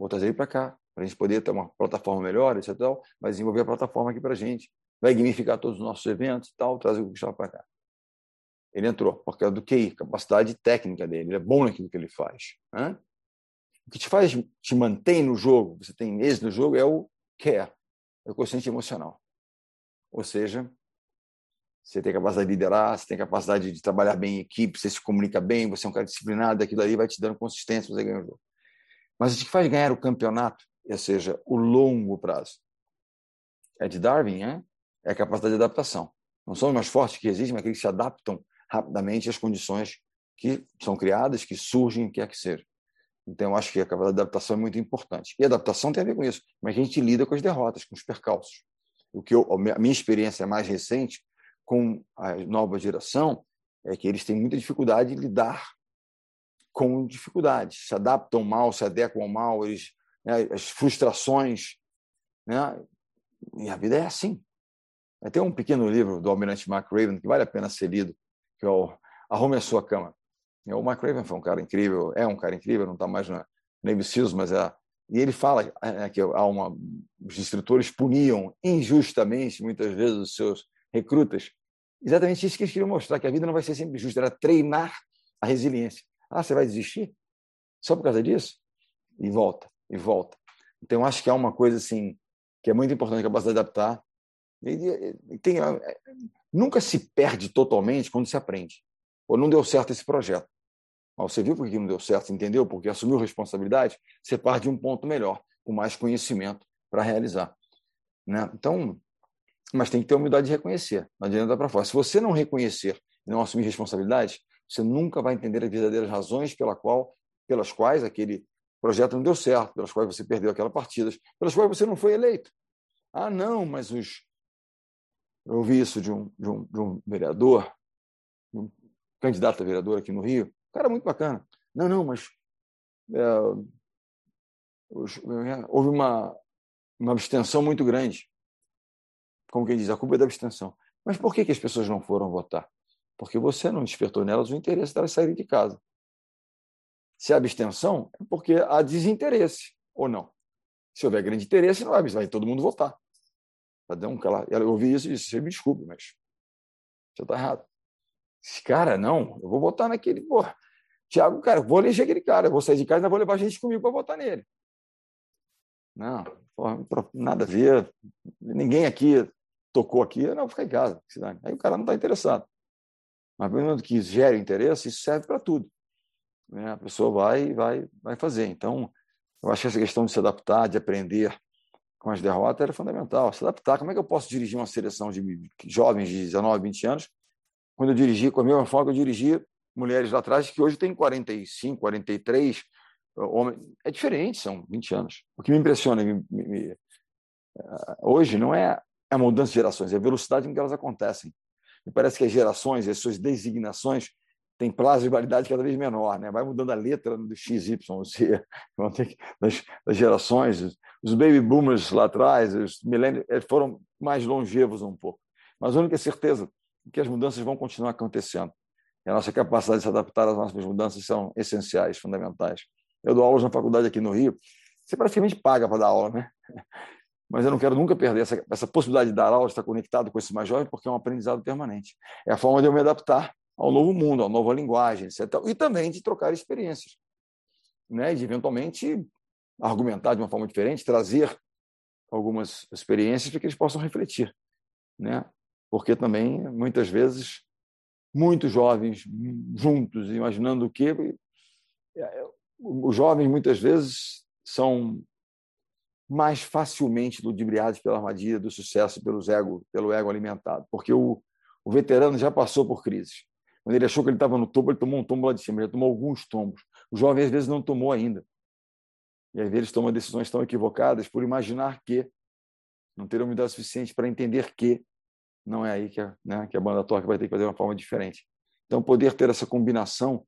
[SPEAKER 3] Vou trazer ele para cá, para a gente poder ter uma plataforma melhor, etc. Tal, mas desenvolver a plataforma aqui para a gente. Vai gamificar todos os nossos eventos e tal, trazer o Gustavo para cá. Ele entrou por causa do QI, capacidade técnica dele. Ele é bom naquilo que ele faz. Né? O que te faz, te mantém no jogo, você tem êxito no jogo, é o care, é o consciente emocional. Ou seja, você tem capacidade de liderar, você tem capacidade de trabalhar bem em equipe, você se comunica bem, você é um cara disciplinado, aquilo ali vai te dando consistência, você ganha o jogo. Mas o que faz ganhar o campeonato, ou seja, o longo prazo, é de Darwin, né? é a capacidade de adaptação. Não são os mais fortes que existem, mas aqueles que se adaptam rapidamente às condições que são criadas, que surgem, quer que seja. Então, eu acho que a capacidade de adaptação é muito importante. E adaptação tem a ver com isso. Como é que a gente lida com as derrotas, com os percalços. O que eu, a minha experiência mais recente com a nova geração é que eles têm muita dificuldade de lidar com dificuldades. Se adaptam mal, se adequam mal, eles, né, as frustrações. Né? E a vida é assim. Tem um pequeno livro do Almirante Mark Raven que vale a pena ser lido, que é o Arrume a Sua Cama. O Mark Raven foi um cara incrível, é um cara incrível, não está mais na Seals, mas é. E ele fala é, que há uma, os instrutores puniam injustamente, muitas vezes, os seus recrutas. Exatamente isso que eles queriam mostrar, que a vida não vai ser sempre justa, era treinar a resiliência. Ah, você vai desistir? Só por causa disso? E volta, e volta. Então, acho que há uma coisa assim que é muito importante, a capacidade de adaptar. E, tem, é, nunca se perde totalmente quando se aprende. Ou não deu certo esse projeto. Mas você viu por que não deu certo, entendeu? Porque assumiu responsabilidade, você parte de um ponto melhor, com mais conhecimento para realizar. Né? Então, mas tem que ter humildade de reconhecer, não adianta para fora. Se você não reconhecer e não assumir responsabilidade, você nunca vai entender as verdadeiras razões pela qual, pelas quais aquele projeto não deu certo, pelas quais você perdeu aquela partida, pelas quais você não foi eleito. Ah, não, mas os. Eu ouvi isso de um, de um, de um vereador, um candidato a vereador aqui no Rio, um cara muito bacana. Não, não, mas é, houve uma, uma abstenção muito grande. Como quem diz, a culpa é da abstenção. Mas por que, que as pessoas não foram votar? Porque você não despertou nelas o interesse delas saírem de casa. Se há abstenção, é porque há desinteresse, ou não. Se houver grande interesse, não vai, vai todo mundo votar. Eu ouvi isso e disse, você me desculpe, mas você está errado. Esse cara, não, eu vou votar naquele. Porra, Tiago, cara, vou eleger aquele cara, eu vou sair de casa e vou levar gente comigo para votar nele. Não, porra, nada a ver. Ninguém aqui tocou aqui, não, ficar em casa. Aí o cara não está interessado. Mas pelo que gera interesse, isso serve para tudo. Né? A pessoa vai, vai, vai fazer. Então, eu acho que essa questão de se adaptar, de aprender com as derrotas era fundamental. Se adaptar. Como é que eu posso dirigir uma seleção de jovens de 19, 20 anos quando eu dirigi com a mesma forma que eu dirigi mulheres lá atrás, que hoje tem 45, 43 homens. É diferente, são 20 anos. O que me impressiona me, me, hoje não é a mudança de gerações, é a velocidade com que elas acontecem. Parece que as gerações, as suas designações, têm prazo de validade cada vez menor, né? Vai mudando a letra do X, Y, Z, <laughs> das, das gerações. Os baby boomers lá atrás, os milênios, foram mais longevos um pouco. Mas a única certeza que as mudanças vão continuar acontecendo. E a nossa capacidade de se adaptar às nossas mudanças são essenciais, fundamentais. Eu dou aulas na faculdade aqui no Rio. Você praticamente paga para dar aula, né? Mas eu não quero nunca perder essa, essa possibilidade de dar aula, de estar conectado com esse mais jovem, porque é um aprendizado permanente. É a forma de eu me adaptar ao novo mundo, à nova linguagem, etc. E também de trocar experiências, né? de eventualmente argumentar de uma forma diferente, trazer algumas experiências para que eles possam refletir. Né? Porque também, muitas vezes, muitos jovens juntos, imaginando o quê? É, os jovens, muitas vezes, são mais facilmente ludibriados pela armadilha do sucesso pelos ego, pelo ego alimentado, porque o, o veterano já passou por crises. Quando ele achou que ele estava no topo, ele tomou um tombo lá de cima, ele tomou alguns tombos. O jovem, às vezes, não tomou ainda. E às vezes toma decisões tão equivocadas por imaginar que não ter humildade suficiente para entender que não é aí que a, né, que a banda toca vai ter que fazer de uma forma diferente. Então, poder ter essa combinação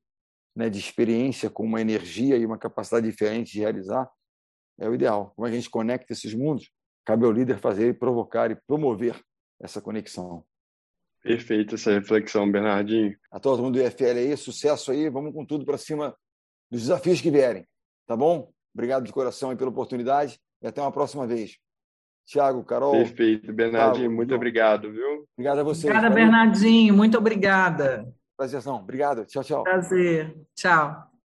[SPEAKER 3] né, de experiência com uma energia e uma capacidade diferente de realizar é o ideal. Como a gente conecta esses mundos, cabe ao líder fazer e provocar e promover essa conexão.
[SPEAKER 2] Perfeita essa reflexão, Bernardinho.
[SPEAKER 3] A todo mundo do IFL aí, sucesso aí, vamos com tudo para cima dos desafios que vierem, tá bom? Obrigado de coração aí pela oportunidade e até uma próxima vez. Tiago, Carol.
[SPEAKER 2] Perfeito, Bernardinho, muito obrigado, viu?
[SPEAKER 3] Obrigado a você.
[SPEAKER 4] Obrigada, Bernardinho, muito obrigada.
[SPEAKER 3] Prazerzão, obrigado. Tchau, tchau.
[SPEAKER 4] Prazer. Tchau.